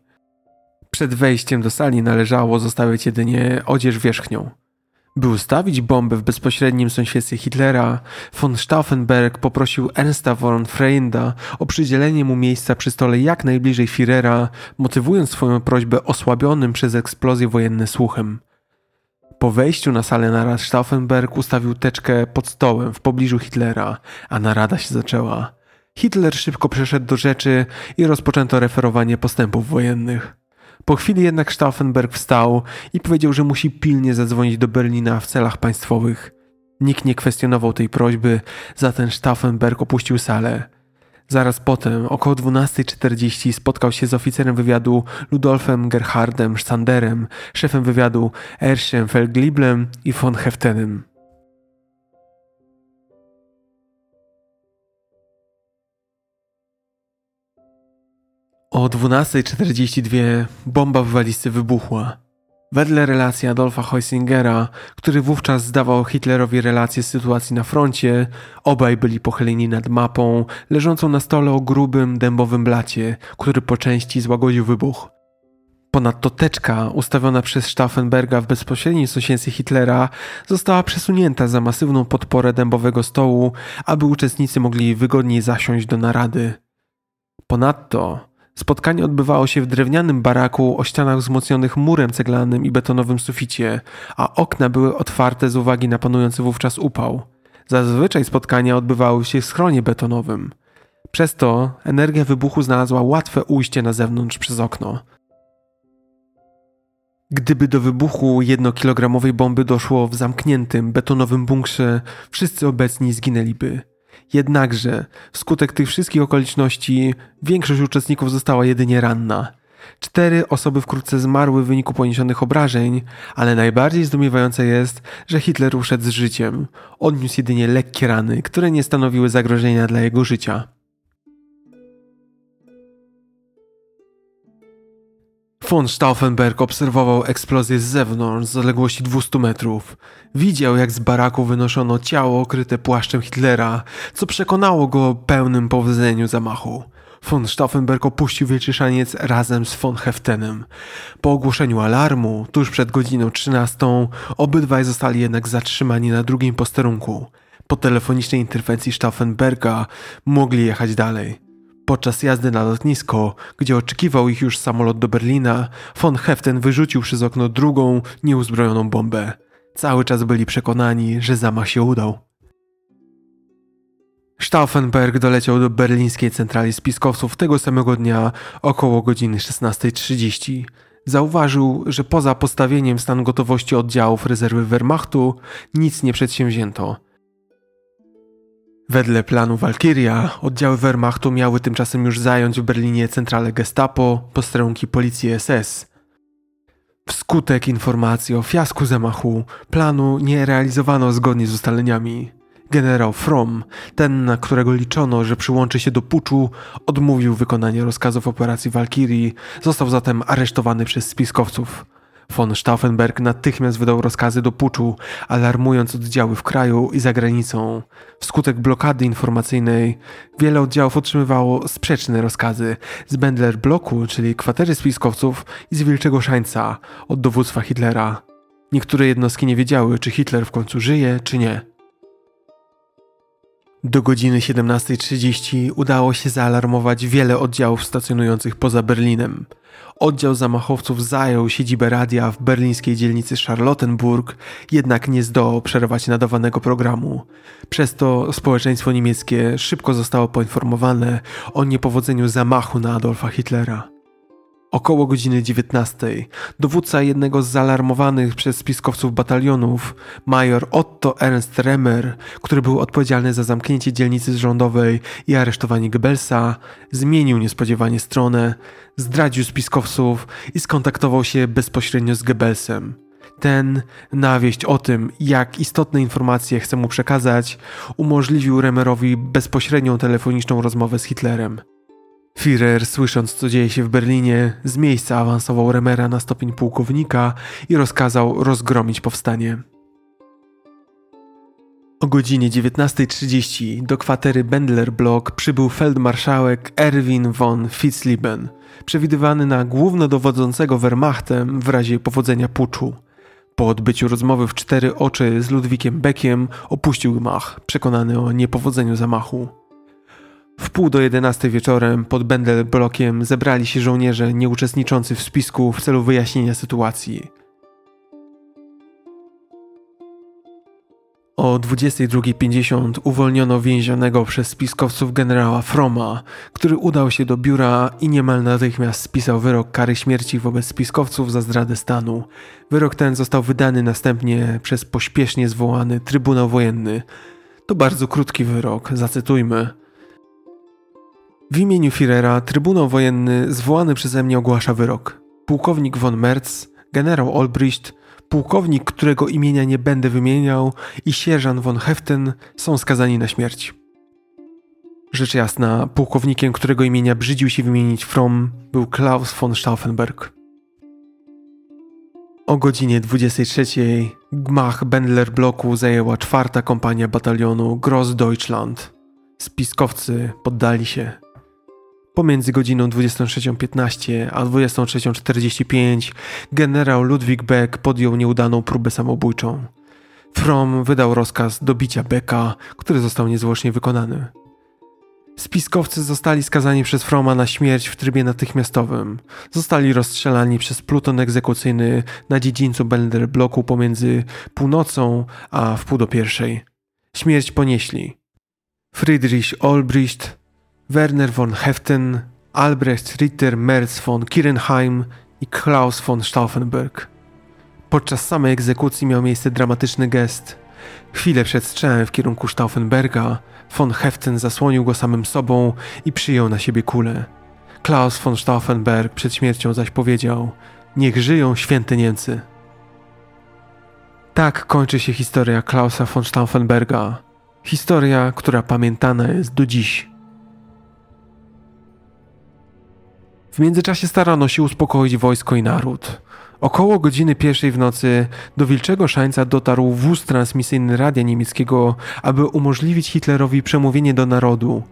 Przed wejściem do sali należało zostawić jedynie odzież wierzchnią. By ustawić bombę w bezpośrednim sąsiedztwie Hitlera, von Stauffenberg poprosił Ernsta von Freinda o przydzielenie mu miejsca przy stole jak najbliżej Führera, motywując swoją prośbę osłabionym przez eksplozje wojenne słuchem. Po wejściu na salę narad Stauffenberg ustawił teczkę pod stołem w pobliżu Hitlera, a narada się zaczęła. Hitler szybko przeszedł do rzeczy i rozpoczęto referowanie postępów wojennych. Po chwili jednak Stauffenberg wstał i powiedział, że musi pilnie zadzwonić do Berlina w celach państwowych. Nikt nie kwestionował tej prośby, zatem Stauffenberg opuścił salę. Zaraz potem, około 12.40, spotkał się z oficerem wywiadu Ludolfem Gerhardem Sanderem, szefem wywiadu Erschem Felgliblem i von Heftenem. O 12.42 bomba w walizce wybuchła. Wedle relacji Adolfa Heusingera, który wówczas zdawał Hitlerowi relacje z sytuacji na froncie, obaj byli pochyleni nad mapą, leżącą na stole o grubym, dębowym blacie, który po części złagodził wybuch. Ponadto teczka, ustawiona przez Stauffenberga w bezpośrednim sąsiedztwie Hitlera, została przesunięta za masywną podporę dębowego stołu, aby uczestnicy mogli wygodniej zasiąść do narady. Ponadto spotkanie odbywało się w drewnianym baraku o ścianach wzmocnionych murem ceglanym i betonowym suficie, a okna były otwarte z uwagi na panujący wówczas upał. Zazwyczaj spotkania odbywały się w schronie betonowym. Przez to energia wybuchu znalazła łatwe ujście na zewnątrz przez okno. Gdyby do wybuchu jednokilogramowej bomby doszło w zamkniętym, betonowym bunkrze, wszyscy obecni zginęliby. Jednakże, wskutek tych wszystkich okoliczności, większość uczestników została jedynie ranna. Cztery osoby wkrótce zmarły w wyniku poniesionych obrażeń, ale najbardziej zdumiewające jest, że Hitler uszedł z życiem. Odniósł jedynie lekkie rany, które nie stanowiły zagrożenia dla jego życia. Von Stauffenberg obserwował eksplozję z zewnątrz z odległości 200 metrów. Widział, jak z baraku wynoszono ciało okryte płaszczem Hitlera, co przekonało go o pełnym powodzeniu zamachu. Von Stauffenberg opuścił Wielczyszaniec razem z von Heftenem. Po ogłoszeniu alarmu, tuż przed godziną 13, obydwaj zostali jednak zatrzymani na drugim posterunku. Po telefonicznej interwencji Stauffenberga mogli jechać dalej. Podczas jazdy na lotnisko, gdzie oczekiwał ich już samolot do Berlina, von Heften wyrzucił przez okno drugą, nieuzbrojoną bombę. Cały czas byli przekonani, że zamach się udał. Stauffenberg doleciał do berlińskiej centrali spiskowców tego samego dnia około godziny 16.30. Zauważył, że poza postawieniem stan gotowości oddziałów rezerwy Wehrmachtu nic nie przedsięwzięto. Wedle planu Walkiria, oddziały Wehrmachtu miały tymczasem już zająć w Berlinie centralę Gestapo, posterunki policji SS. Wskutek informacji o fiasku zamachu, planu nie realizowano zgodnie z ustaleniami. Generał Fromm, ten na którego liczono, że przyłączy się do puczu, odmówił wykonania rozkazów operacji Walkirii, został zatem aresztowany przez spiskowców. Von Stauffenberg natychmiast wydał rozkazy do puczu, alarmując oddziały w kraju i za granicą. Wskutek blokady informacyjnej wiele oddziałów otrzymywało sprzeczne rozkazy z Bendler Bloku, czyli kwatery spiskowców i z Wilczego Szańca od dowództwa Hitlera. Niektóre jednostki nie wiedziały, czy Hitler w końcu żyje, czy nie. Do godziny 17.30 udało się zaalarmować wiele oddziałów stacjonujących poza Berlinem. Oddział zamachowców zajął siedzibę radia w berlińskiej dzielnicy Charlottenburg, jednak nie zdołał przerwać nadawanego programu. Przez to społeczeństwo niemieckie szybko zostało poinformowane o niepowodzeniu zamachu na Adolfa Hitlera. Około godziny 19 dowódca jednego z zaalarmowanych przez spiskowców batalionów, major Otto Ernst Remmer, który był odpowiedzialny za zamknięcie dzielnicy rządowej i aresztowanie Goebbelsa, zmienił niespodziewanie stronę, zdradził spiskowców i skontaktował się bezpośrednio z Goebbelsem. Ten, na wieść o tym, jak istotne informacje chce mu przekazać, umożliwił Remmerowi bezpośrednią telefoniczną rozmowę z Hitlerem. Führer, słysząc co dzieje się w Berlinie, z miejsca awansował Remera na stopień pułkownika i rozkazał rozgromić powstanie. O godzinie 19.30 do kwatery Bendler Block przybył feldmarszałek Erwin von Fitzlieben, przewidywany na głównodowodzącego Wehrmachtem w razie powodzenia puczu. Po odbyciu rozmowy w cztery oczy z Ludwikiem Beckiem opuścił gmach, przekonany o niepowodzeniu zamachu. W pół do jedenastej wieczorem pod Bendelblokiem zebrali się żołnierze nieuczestniczący w spisku w celu wyjaśnienia sytuacji. O 22.50 uwolniono więzionego przez spiskowców generała Froma, który udał się do biura i niemal natychmiast spisał wyrok kary śmierci wobec spiskowców za zdradę stanu. Wyrok ten został wydany następnie przez pośpiesznie zwołany Trybunał Wojenny. To bardzo krótki wyrok, zacytujmy. W imieniu Führera Trybunał Wojenny zwołany przeze mnie ogłasza wyrok. Pułkownik von Merz, generał Olbricht, pułkownik, którego imienia nie będę wymieniał i sierżant von Heften są skazani na śmierć. Rzecz jasna, pułkownikiem, którego imienia brzydził się wymienić From, był Klaus von Stauffenberg. O godzinie 23 gmach Bendler bloku zajęła czwarta kompania batalionu Grossdeutschland. Spiskowcy poddali się. Pomiędzy godziną 23.15 a 23.45 generał Ludwig Beck podjął nieudaną próbę samobójczą. From wydał rozkaz do bicia Becka, który został niezwłocznie wykonany. Spiskowcy zostali skazani przez Froma na śmierć w trybie natychmiastowym. Zostali rozstrzelani przez pluton egzekucyjny na dziedzińcu Bender bloku pomiędzy północą a w pół do pierwszej. Śmierć ponieśli Friedrich Olbricht, Werner von Heften, Albrecht Ritter Merz von Kirenheim i Klaus von Stauffenberg. Podczas samej egzekucji miał miejsce dramatyczny gest. Chwilę przed strzałem w kierunku Stauffenberga von Heften zasłonił go samym sobą i przyjął na siebie kulę. Klaus von Stauffenberg przed śmiercią zaś powiedział: Niech żyją święte Niemcy. Tak kończy się historia Klausa von Stauffenberga. Historia, która pamiętana jest do dziś. W międzyczasie starano się uspokoić wojsko i naród. Około godziny pierwszej w nocy do Wilczego Szańca dotarł wóz transmisyjny radia niemieckiego, aby umożliwić Hitlerowi przemówienie do narodu.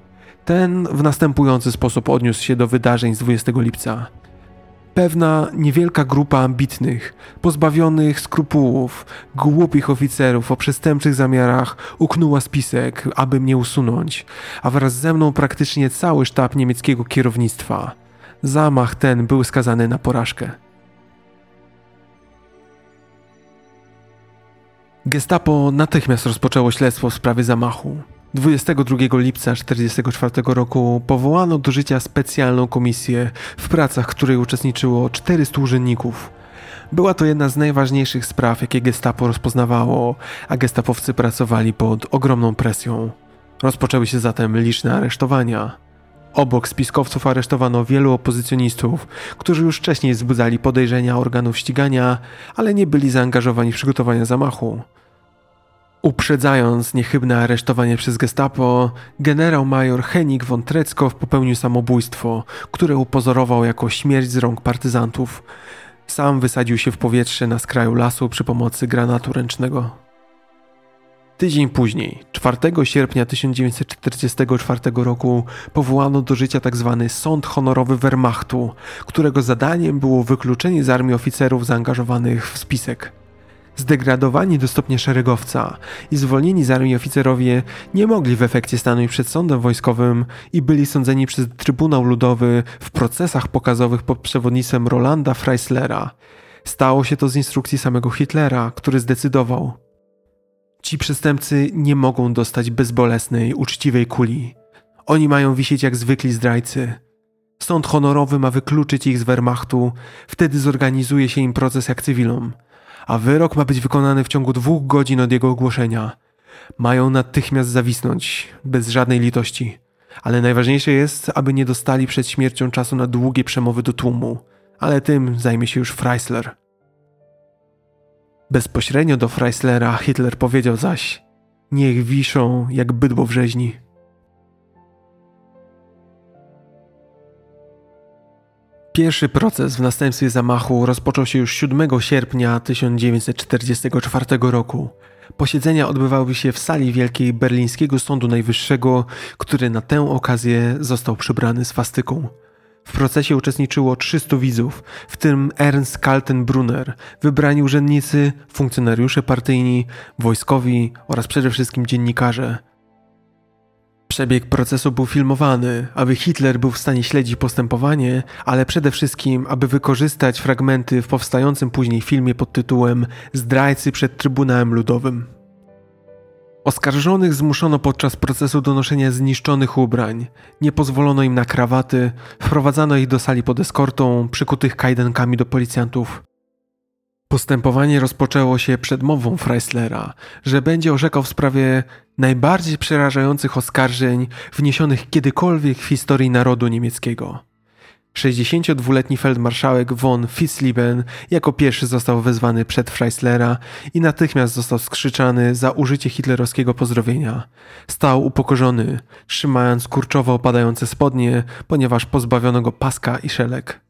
Ten w następujący sposób odniósł się do wydarzeń z 20 lipca. Pewna niewielka grupa ambitnych, pozbawionych skrupułów, głupich oficerów o przestępczych zamiarach uknęła spisek, aby mnie usunąć, a wraz ze mną praktycznie cały sztab niemieckiego kierownictwa. Zamach ten był skazany na porażkę. Gestapo natychmiast rozpoczęło śledztwo w sprawie zamachu. 22 lipca 1944 roku powołano do życia specjalną komisję, w pracach której uczestniczyło 400 urzędników. Była to jedna z najważniejszych spraw, jakie gestapo rozpoznawało, a gestapowcy pracowali pod ogromną presją. Rozpoczęły się zatem liczne aresztowania. Obok spiskowców aresztowano wielu opozycjonistów, którzy już wcześniej wzbudzali podejrzenia organów ścigania, ale nie byli zaangażowani w przygotowania zamachu. Uprzedzając niechybne aresztowanie przez gestapo, generał-major Henning von Treckow popełnił samobójstwo, które upozorował jako śmierć z rąk partyzantów. Sam wysadził się w powietrze na skraju lasu przy pomocy granatu ręcznego. Tydzień później, 4 sierpnia 1944 roku, powołano do życia tzw. Tak Sąd Honorowy Wehrmachtu, którego zadaniem było wykluczenie z armii oficerów zaangażowanych w spisek. Zdegradowani do stopnia szeregowca i zwolnieni z armii oficerowie nie mogli w efekcie stanąć przed sądem wojskowym i byli sądzeni przez Trybunał Ludowy w procesach pokazowych pod przewodnictwem Rolanda Freislera. Stało się to z instrukcji samego Hitlera, który zdecydował: Ci przestępcy nie mogą dostać bezbolesnej, uczciwej kuli. Oni mają wisieć jak zwykli zdrajcy. Sąd honorowy ma wykluczyć ich z Wehrmachtu, wtedy zorganizuje się im proces jak cywilom – a wyrok ma być wykonany w ciągu dwóch godzin od jego ogłoszenia. Mają natychmiast zawisnąć, bez żadnej litości. Ale najważniejsze jest, aby nie dostali przed śmiercią czasu na długie przemowy do tłumu, ale tym zajmie się już Freisler. Bezpośrednio do Freislera Hitler powiedział zaś: Niech wiszą jak bydło w rzeźni. Pierwszy proces w następstwie zamachu rozpoczął się już 7 sierpnia 1944 roku. Posiedzenia odbywały się w sali wielkiej berlińskiego Sądu Najwyższego, który na tę okazję został przybrany swastyką. W procesie uczestniczyło 300 widzów, w tym Ernst Kaltenbrunner, wybrani urzędnicy, funkcjonariusze partyjni, wojskowi oraz przede wszystkim dziennikarze. Przebieg procesu był filmowany, aby Hitler był w stanie śledzić postępowanie, ale przede wszystkim, aby wykorzystać fragmenty w powstającym później filmie pod tytułem Zdrajcy przed Trybunałem Ludowym. Oskarżonych zmuszono podczas procesu do noszenia zniszczonych ubrań, nie pozwolono im na krawaty, wprowadzano ich do sali pod eskortą, przykutych kajdankami do policjantów. Postępowanie rozpoczęło się przed mową Freislera, że będzie orzekał w sprawie najbardziej przerażających oskarżeń wniesionych kiedykolwiek w historii narodu niemieckiego. 62-letni feldmarszałek von Fitzlieben jako pierwszy został wezwany przed Freislera i natychmiast został skrzyczany za użycie hitlerowskiego pozdrowienia. Stał upokorzony, trzymając kurczowo opadające spodnie, ponieważ pozbawiono go paska i szelek.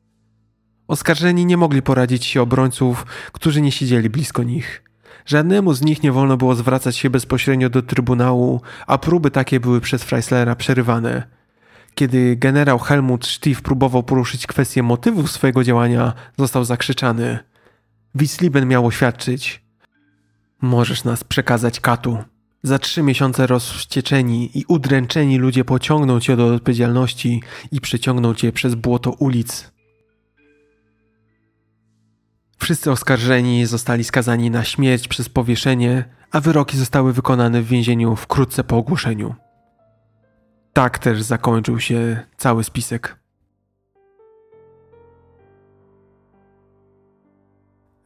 Oskarżeni nie mogli poradzić się obrońców, którzy nie siedzieli blisko nich. Żadnemu z nich nie wolno było zwracać się bezpośrednio do trybunału, a próby takie były przez Freislera przerywane. Kiedy generał Helmut Stief próbował poruszyć kwestię motywów swojego działania, został zakrzyczany. Wisleben miał oświadczyć. Możesz nas przekazać katu. Za trzy miesiące rozwścieczeni i udręczeni ludzie pociągną cię do odpowiedzialności i przeciągną cię przez błoto ulic. Wszyscy oskarżeni zostali skazani na śmierć przez powieszenie, a wyroki zostały wykonane w więzieniu wkrótce po ogłoszeniu. Tak też zakończył się cały spisek.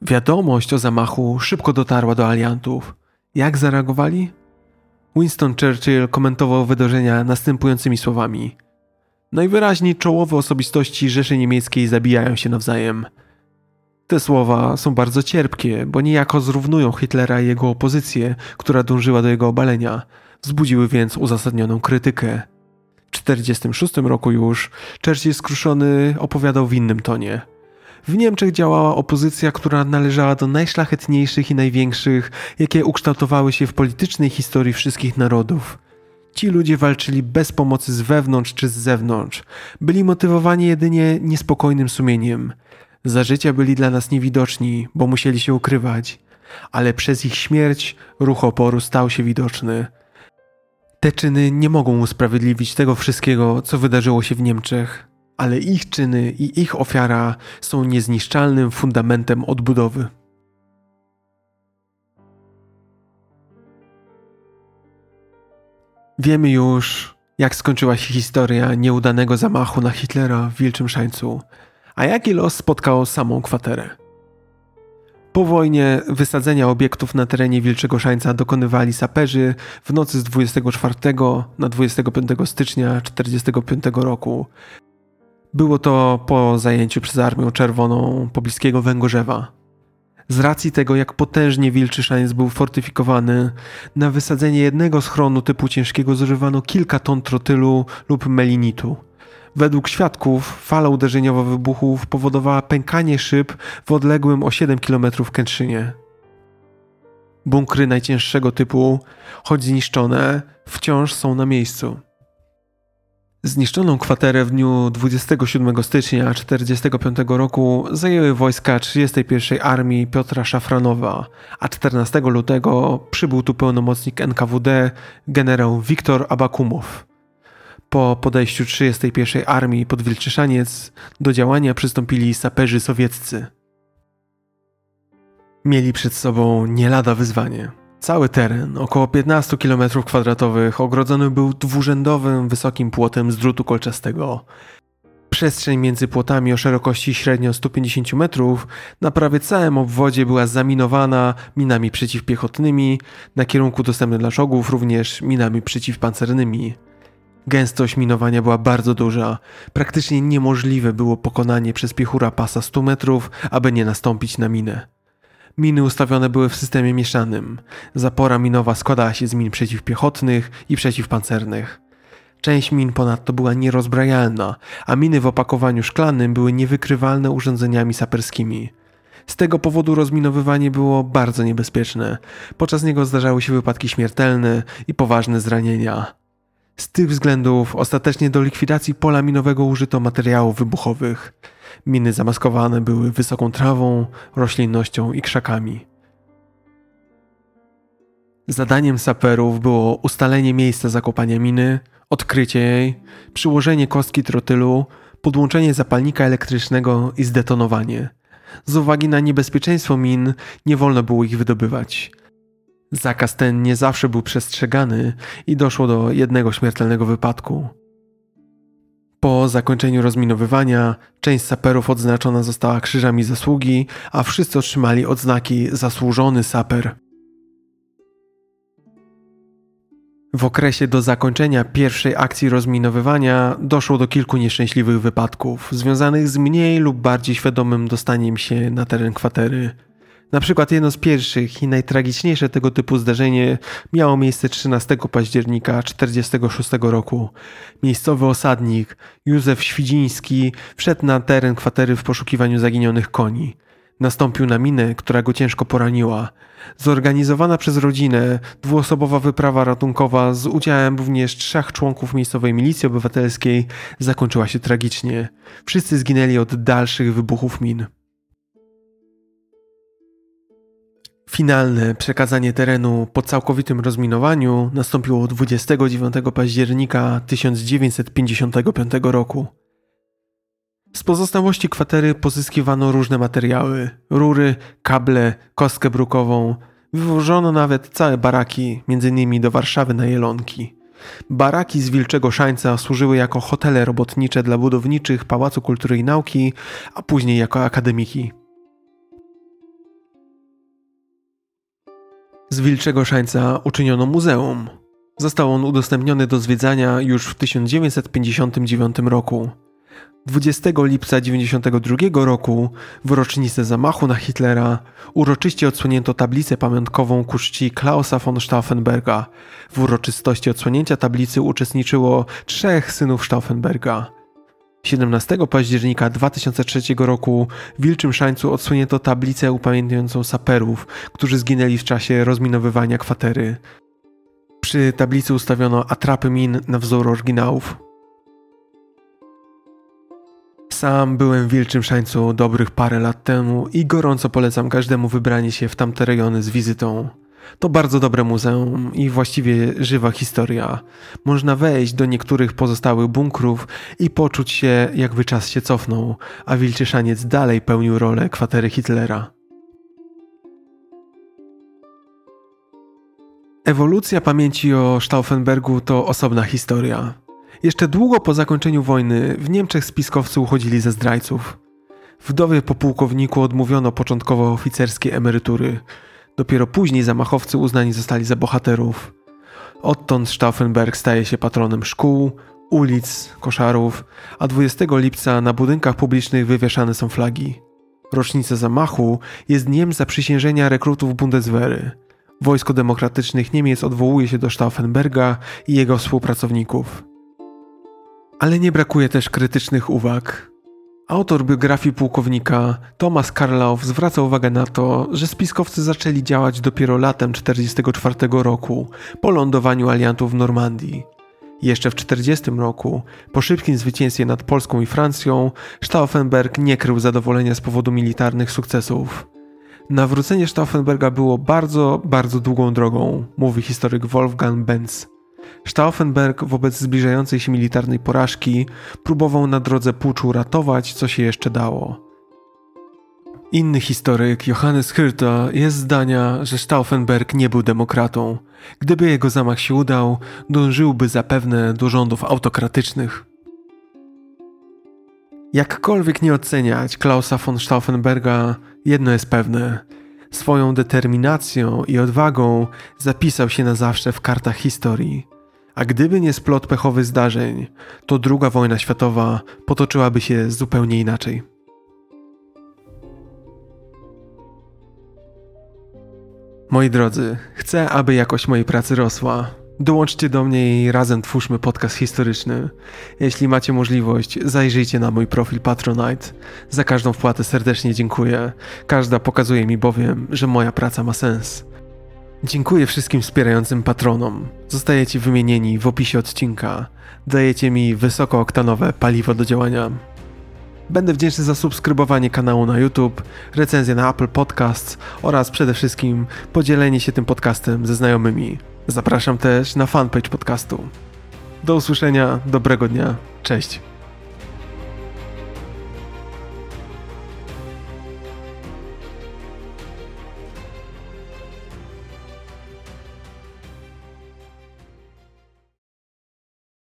Wiadomość o zamachu szybko dotarła do aliantów. Jak zareagowali? Winston Churchill komentował wydarzenia następującymi słowami: Najwyraźniej czołowe osobistości Rzeszy Niemieckiej zabijają się nawzajem. Te słowa są bardzo cierpkie, bo niejako zrównują Hitlera i jego opozycję, która dążyła do jego obalenia. Wzbudziły więc uzasadnioną krytykę. W 1946 roku już Churchill skruszony opowiadał w innym tonie. W Niemczech działała opozycja, która należała do najszlachetniejszych i największych, jakie ukształtowały się w politycznej historii wszystkich narodów. Ci ludzie walczyli bez pomocy z wewnątrz czy z zewnątrz. Byli motywowani jedynie niespokojnym sumieniem. Za życia byli dla nas niewidoczni, bo musieli się ukrywać, ale przez ich śmierć ruch oporu stał się widoczny. Te czyny nie mogą usprawiedliwić tego wszystkiego, co wydarzyło się w Niemczech, ale ich czyny i ich ofiara są niezniszczalnym fundamentem odbudowy. Wiemy już, jak skończyła się historia nieudanego zamachu na Hitlera w Wilczym Szańcu, a jaki los spotkał samą kwaterę. Po wojnie wysadzenia obiektów na terenie Wilczego Szańca dokonywali saperzy w nocy z 24 na 25 stycznia 1945 roku. Było to po zajęciu przez Armię Czerwoną pobliskiego Węgorzewa. Z racji tego, jak potężnie Wilczy Szańc był fortyfikowany, na wysadzenie jednego schronu typu ciężkiego zużywano kilka ton trotylu lub melinitu – Według świadków fala uderzeniowa wybuchów powodowała pękanie szyb w odległym o 7 km Kętrzynie. Bunkry najcięższego typu, choć zniszczone, wciąż są na miejscu. Zniszczoną kwaterę w dniu 27 stycznia 1945 roku zajęły wojska 31 Armii Piotra Szafranowa, a 14 lutego przybył tu pełnomocnik NKWD generał Wiktor Abakumow. Po podejściu 31 Armii pod Wilczyszaniec do działania przystąpili saperzy sowieccy. Mieli przed sobą nie lada wyzwanie. Cały teren, około 15 km2, ogrodzony był dwurzędowym, wysokim płotem z drutu kolczastego. Przestrzeń między płotami o szerokości średnio 150 metrów na prawie całym obwodzie była zaminowana minami przeciwpiechotnymi, na kierunku dostępnym dla czołgów również minami przeciwpancernymi. Gęstość minowania była bardzo duża. Praktycznie niemożliwe było pokonanie przez piechura pasa 100 metrów, aby nie nastąpić na minę. Miny ustawione były w systemie mieszanym. Zapora minowa składała się z min przeciwpiechotnych i przeciwpancernych. Część min ponadto była nierozbrajalna, a miny w opakowaniu szklanym były niewykrywalne urządzeniami saperskimi. Z tego powodu rozminowywanie było bardzo niebezpieczne. Podczas niego zdarzały się wypadki śmiertelne i poważne zranienia. Z tych względów ostatecznie do likwidacji pola minowego użyto materiałów wybuchowych. Miny zamaskowane były wysoką trawą, roślinnością i krzakami. Zadaniem saperów było ustalenie miejsca zakopania miny, odkrycie jej, przyłożenie kostki trotylu, podłączenie zapalnika elektrycznego i zdetonowanie. Z uwagi na niebezpieczeństwo min nie wolno było ich wydobywać. Zakaz ten nie zawsze był przestrzegany i doszło do jednego śmiertelnego wypadku. Po zakończeniu rozminowywania część saperów odznaczona została krzyżami zasługi, a wszyscy otrzymali odznaki zasłużony saper. W okresie do zakończenia pierwszej akcji rozminowywania doszło do kilku nieszczęśliwych wypadków, związanych z mniej lub bardziej świadomym dostaniem się na teren kwatery. Na przykład jedno z pierwszych i najtragiczniejsze tego typu zdarzenie miało miejsce 13 października 1946 roku. Miejscowy osadnik Józef Świdziński wszedł na teren kwatery w poszukiwaniu zaginionych koni. Nastąpił na minę, która go ciężko poraniła. Zorganizowana przez rodzinę dwuosobowa wyprawa ratunkowa z udziałem również trzech członków miejscowej milicji obywatelskiej zakończyła się tragicznie. Wszyscy zginęli od dalszych wybuchów min. Finalne przekazanie terenu po całkowitym rozminowaniu nastąpiło 29 października 1955 roku. Z pozostałości kwatery pozyskiwano różne materiały: rury, kable, kostkę brukową. Wywożono nawet całe baraki, m.in. do Warszawy na Jelonki. Baraki z Wilczego Szańca służyły jako hotele robotnicze dla budowniczych Pałacu Kultury i Nauki, a później jako akademiki. Z Wilczego Szańca uczyniono muzeum. Został on udostępniony do zwiedzania już w 1959 roku. 20 lipca 1992 roku, w rocznicę zamachu na Hitlera, uroczyście odsłonięto tablicę pamiątkową ku czci Klausa von Stauffenberga. W uroczystości odsłonięcia tablicy uczestniczyło trzech synów Stauffenberga. 17 października 2003 roku w Wilczym Szańcu odsłonięto tablicę upamiętniającą saperów, którzy zginęli w czasie rozminowywania kwatery. Przy tablicy ustawiono atrapy min na wzór oryginałów. Sam byłem w Wilczym Szańcu dobrych parę lat temu i gorąco polecam każdemu wybranie się w tamte rejony z wizytą. To bardzo dobre muzeum i właściwie żywa historia. Można wejść do niektórych pozostałych bunkrów i poczuć się, jakby czas się cofnął, a Wilczy Szaniec dalej pełnił rolę kwatery Hitlera. Ewolucja pamięci o Stauffenbergu to osobna historia. Jeszcze długo po zakończeniu wojny w Niemczech spiskowcy uchodzili ze zdrajców. Wdowie po pułkowniku odmówiono początkowo oficerskiej emerytury. Dopiero później zamachowcy uznani zostali za bohaterów. Odtąd Stauffenberg staje się patronem szkół, ulic, koszarów, a 20 lipca na budynkach publicznych wywieszane są flagi. Rocznica zamachu jest dniem zaprzysiężenia rekrutów Bundeswehry. Wojsko Demokratycznych Niemiec odwołuje się do Stauffenberga i jego współpracowników. Ale nie brakuje też krytycznych uwag. Autor biografii pułkownika Thomas Karlow zwraca uwagę na to, że spiskowcy zaczęli działać dopiero latem 1944 roku, po lądowaniu aliantów w Normandii. Jeszcze w 1940 roku, po szybkim zwycięstwie nad Polską i Francją, Stauffenberg nie krył zadowolenia z powodu militarnych sukcesów. Nawrócenie Stauffenberga było bardzo, bardzo długą drogą, mówi historyk Wolfgang Benz. Stauffenberg wobec zbliżającej się militarnej porażki próbował na drodze puczu ratować, co się jeszcze dało. Inny historyk, Johannes Hyrta, jest zdania, że Stauffenberg nie był demokratą. Gdyby jego zamach się udał, dążyłby zapewne do rządów autokratycznych. Jakkolwiek nie oceniać Klausa von Stauffenberga, jedno jest pewne. Swoją determinacją i odwagą zapisał się na zawsze w kartach historii. A gdyby nie splot pechowy zdarzeń, to druga wojna światowa potoczyłaby się zupełnie inaczej. Moi drodzy, chcę, aby jakość mojej pracy rosła. Dołączcie do mnie i razem twórzmy podcast historyczny. Jeśli macie możliwość, zajrzyjcie na mój profil Patronite. Za każdą wpłatę serdecznie dziękuję. Każda pokazuje mi bowiem, że moja praca ma sens. Dziękuję wszystkim wspierającym patronom. Zostajecie wymienieni w opisie odcinka. Dajecie mi wysokooktanowe paliwo do działania. Będę wdzięczny za subskrybowanie kanału na YouTube, recenzję na Apple Podcasts oraz przede wszystkim podzielenie się tym podcastem ze znajomymi. Zapraszam też na fanpage podcastu. Do usłyszenia, dobrego dnia, cześć.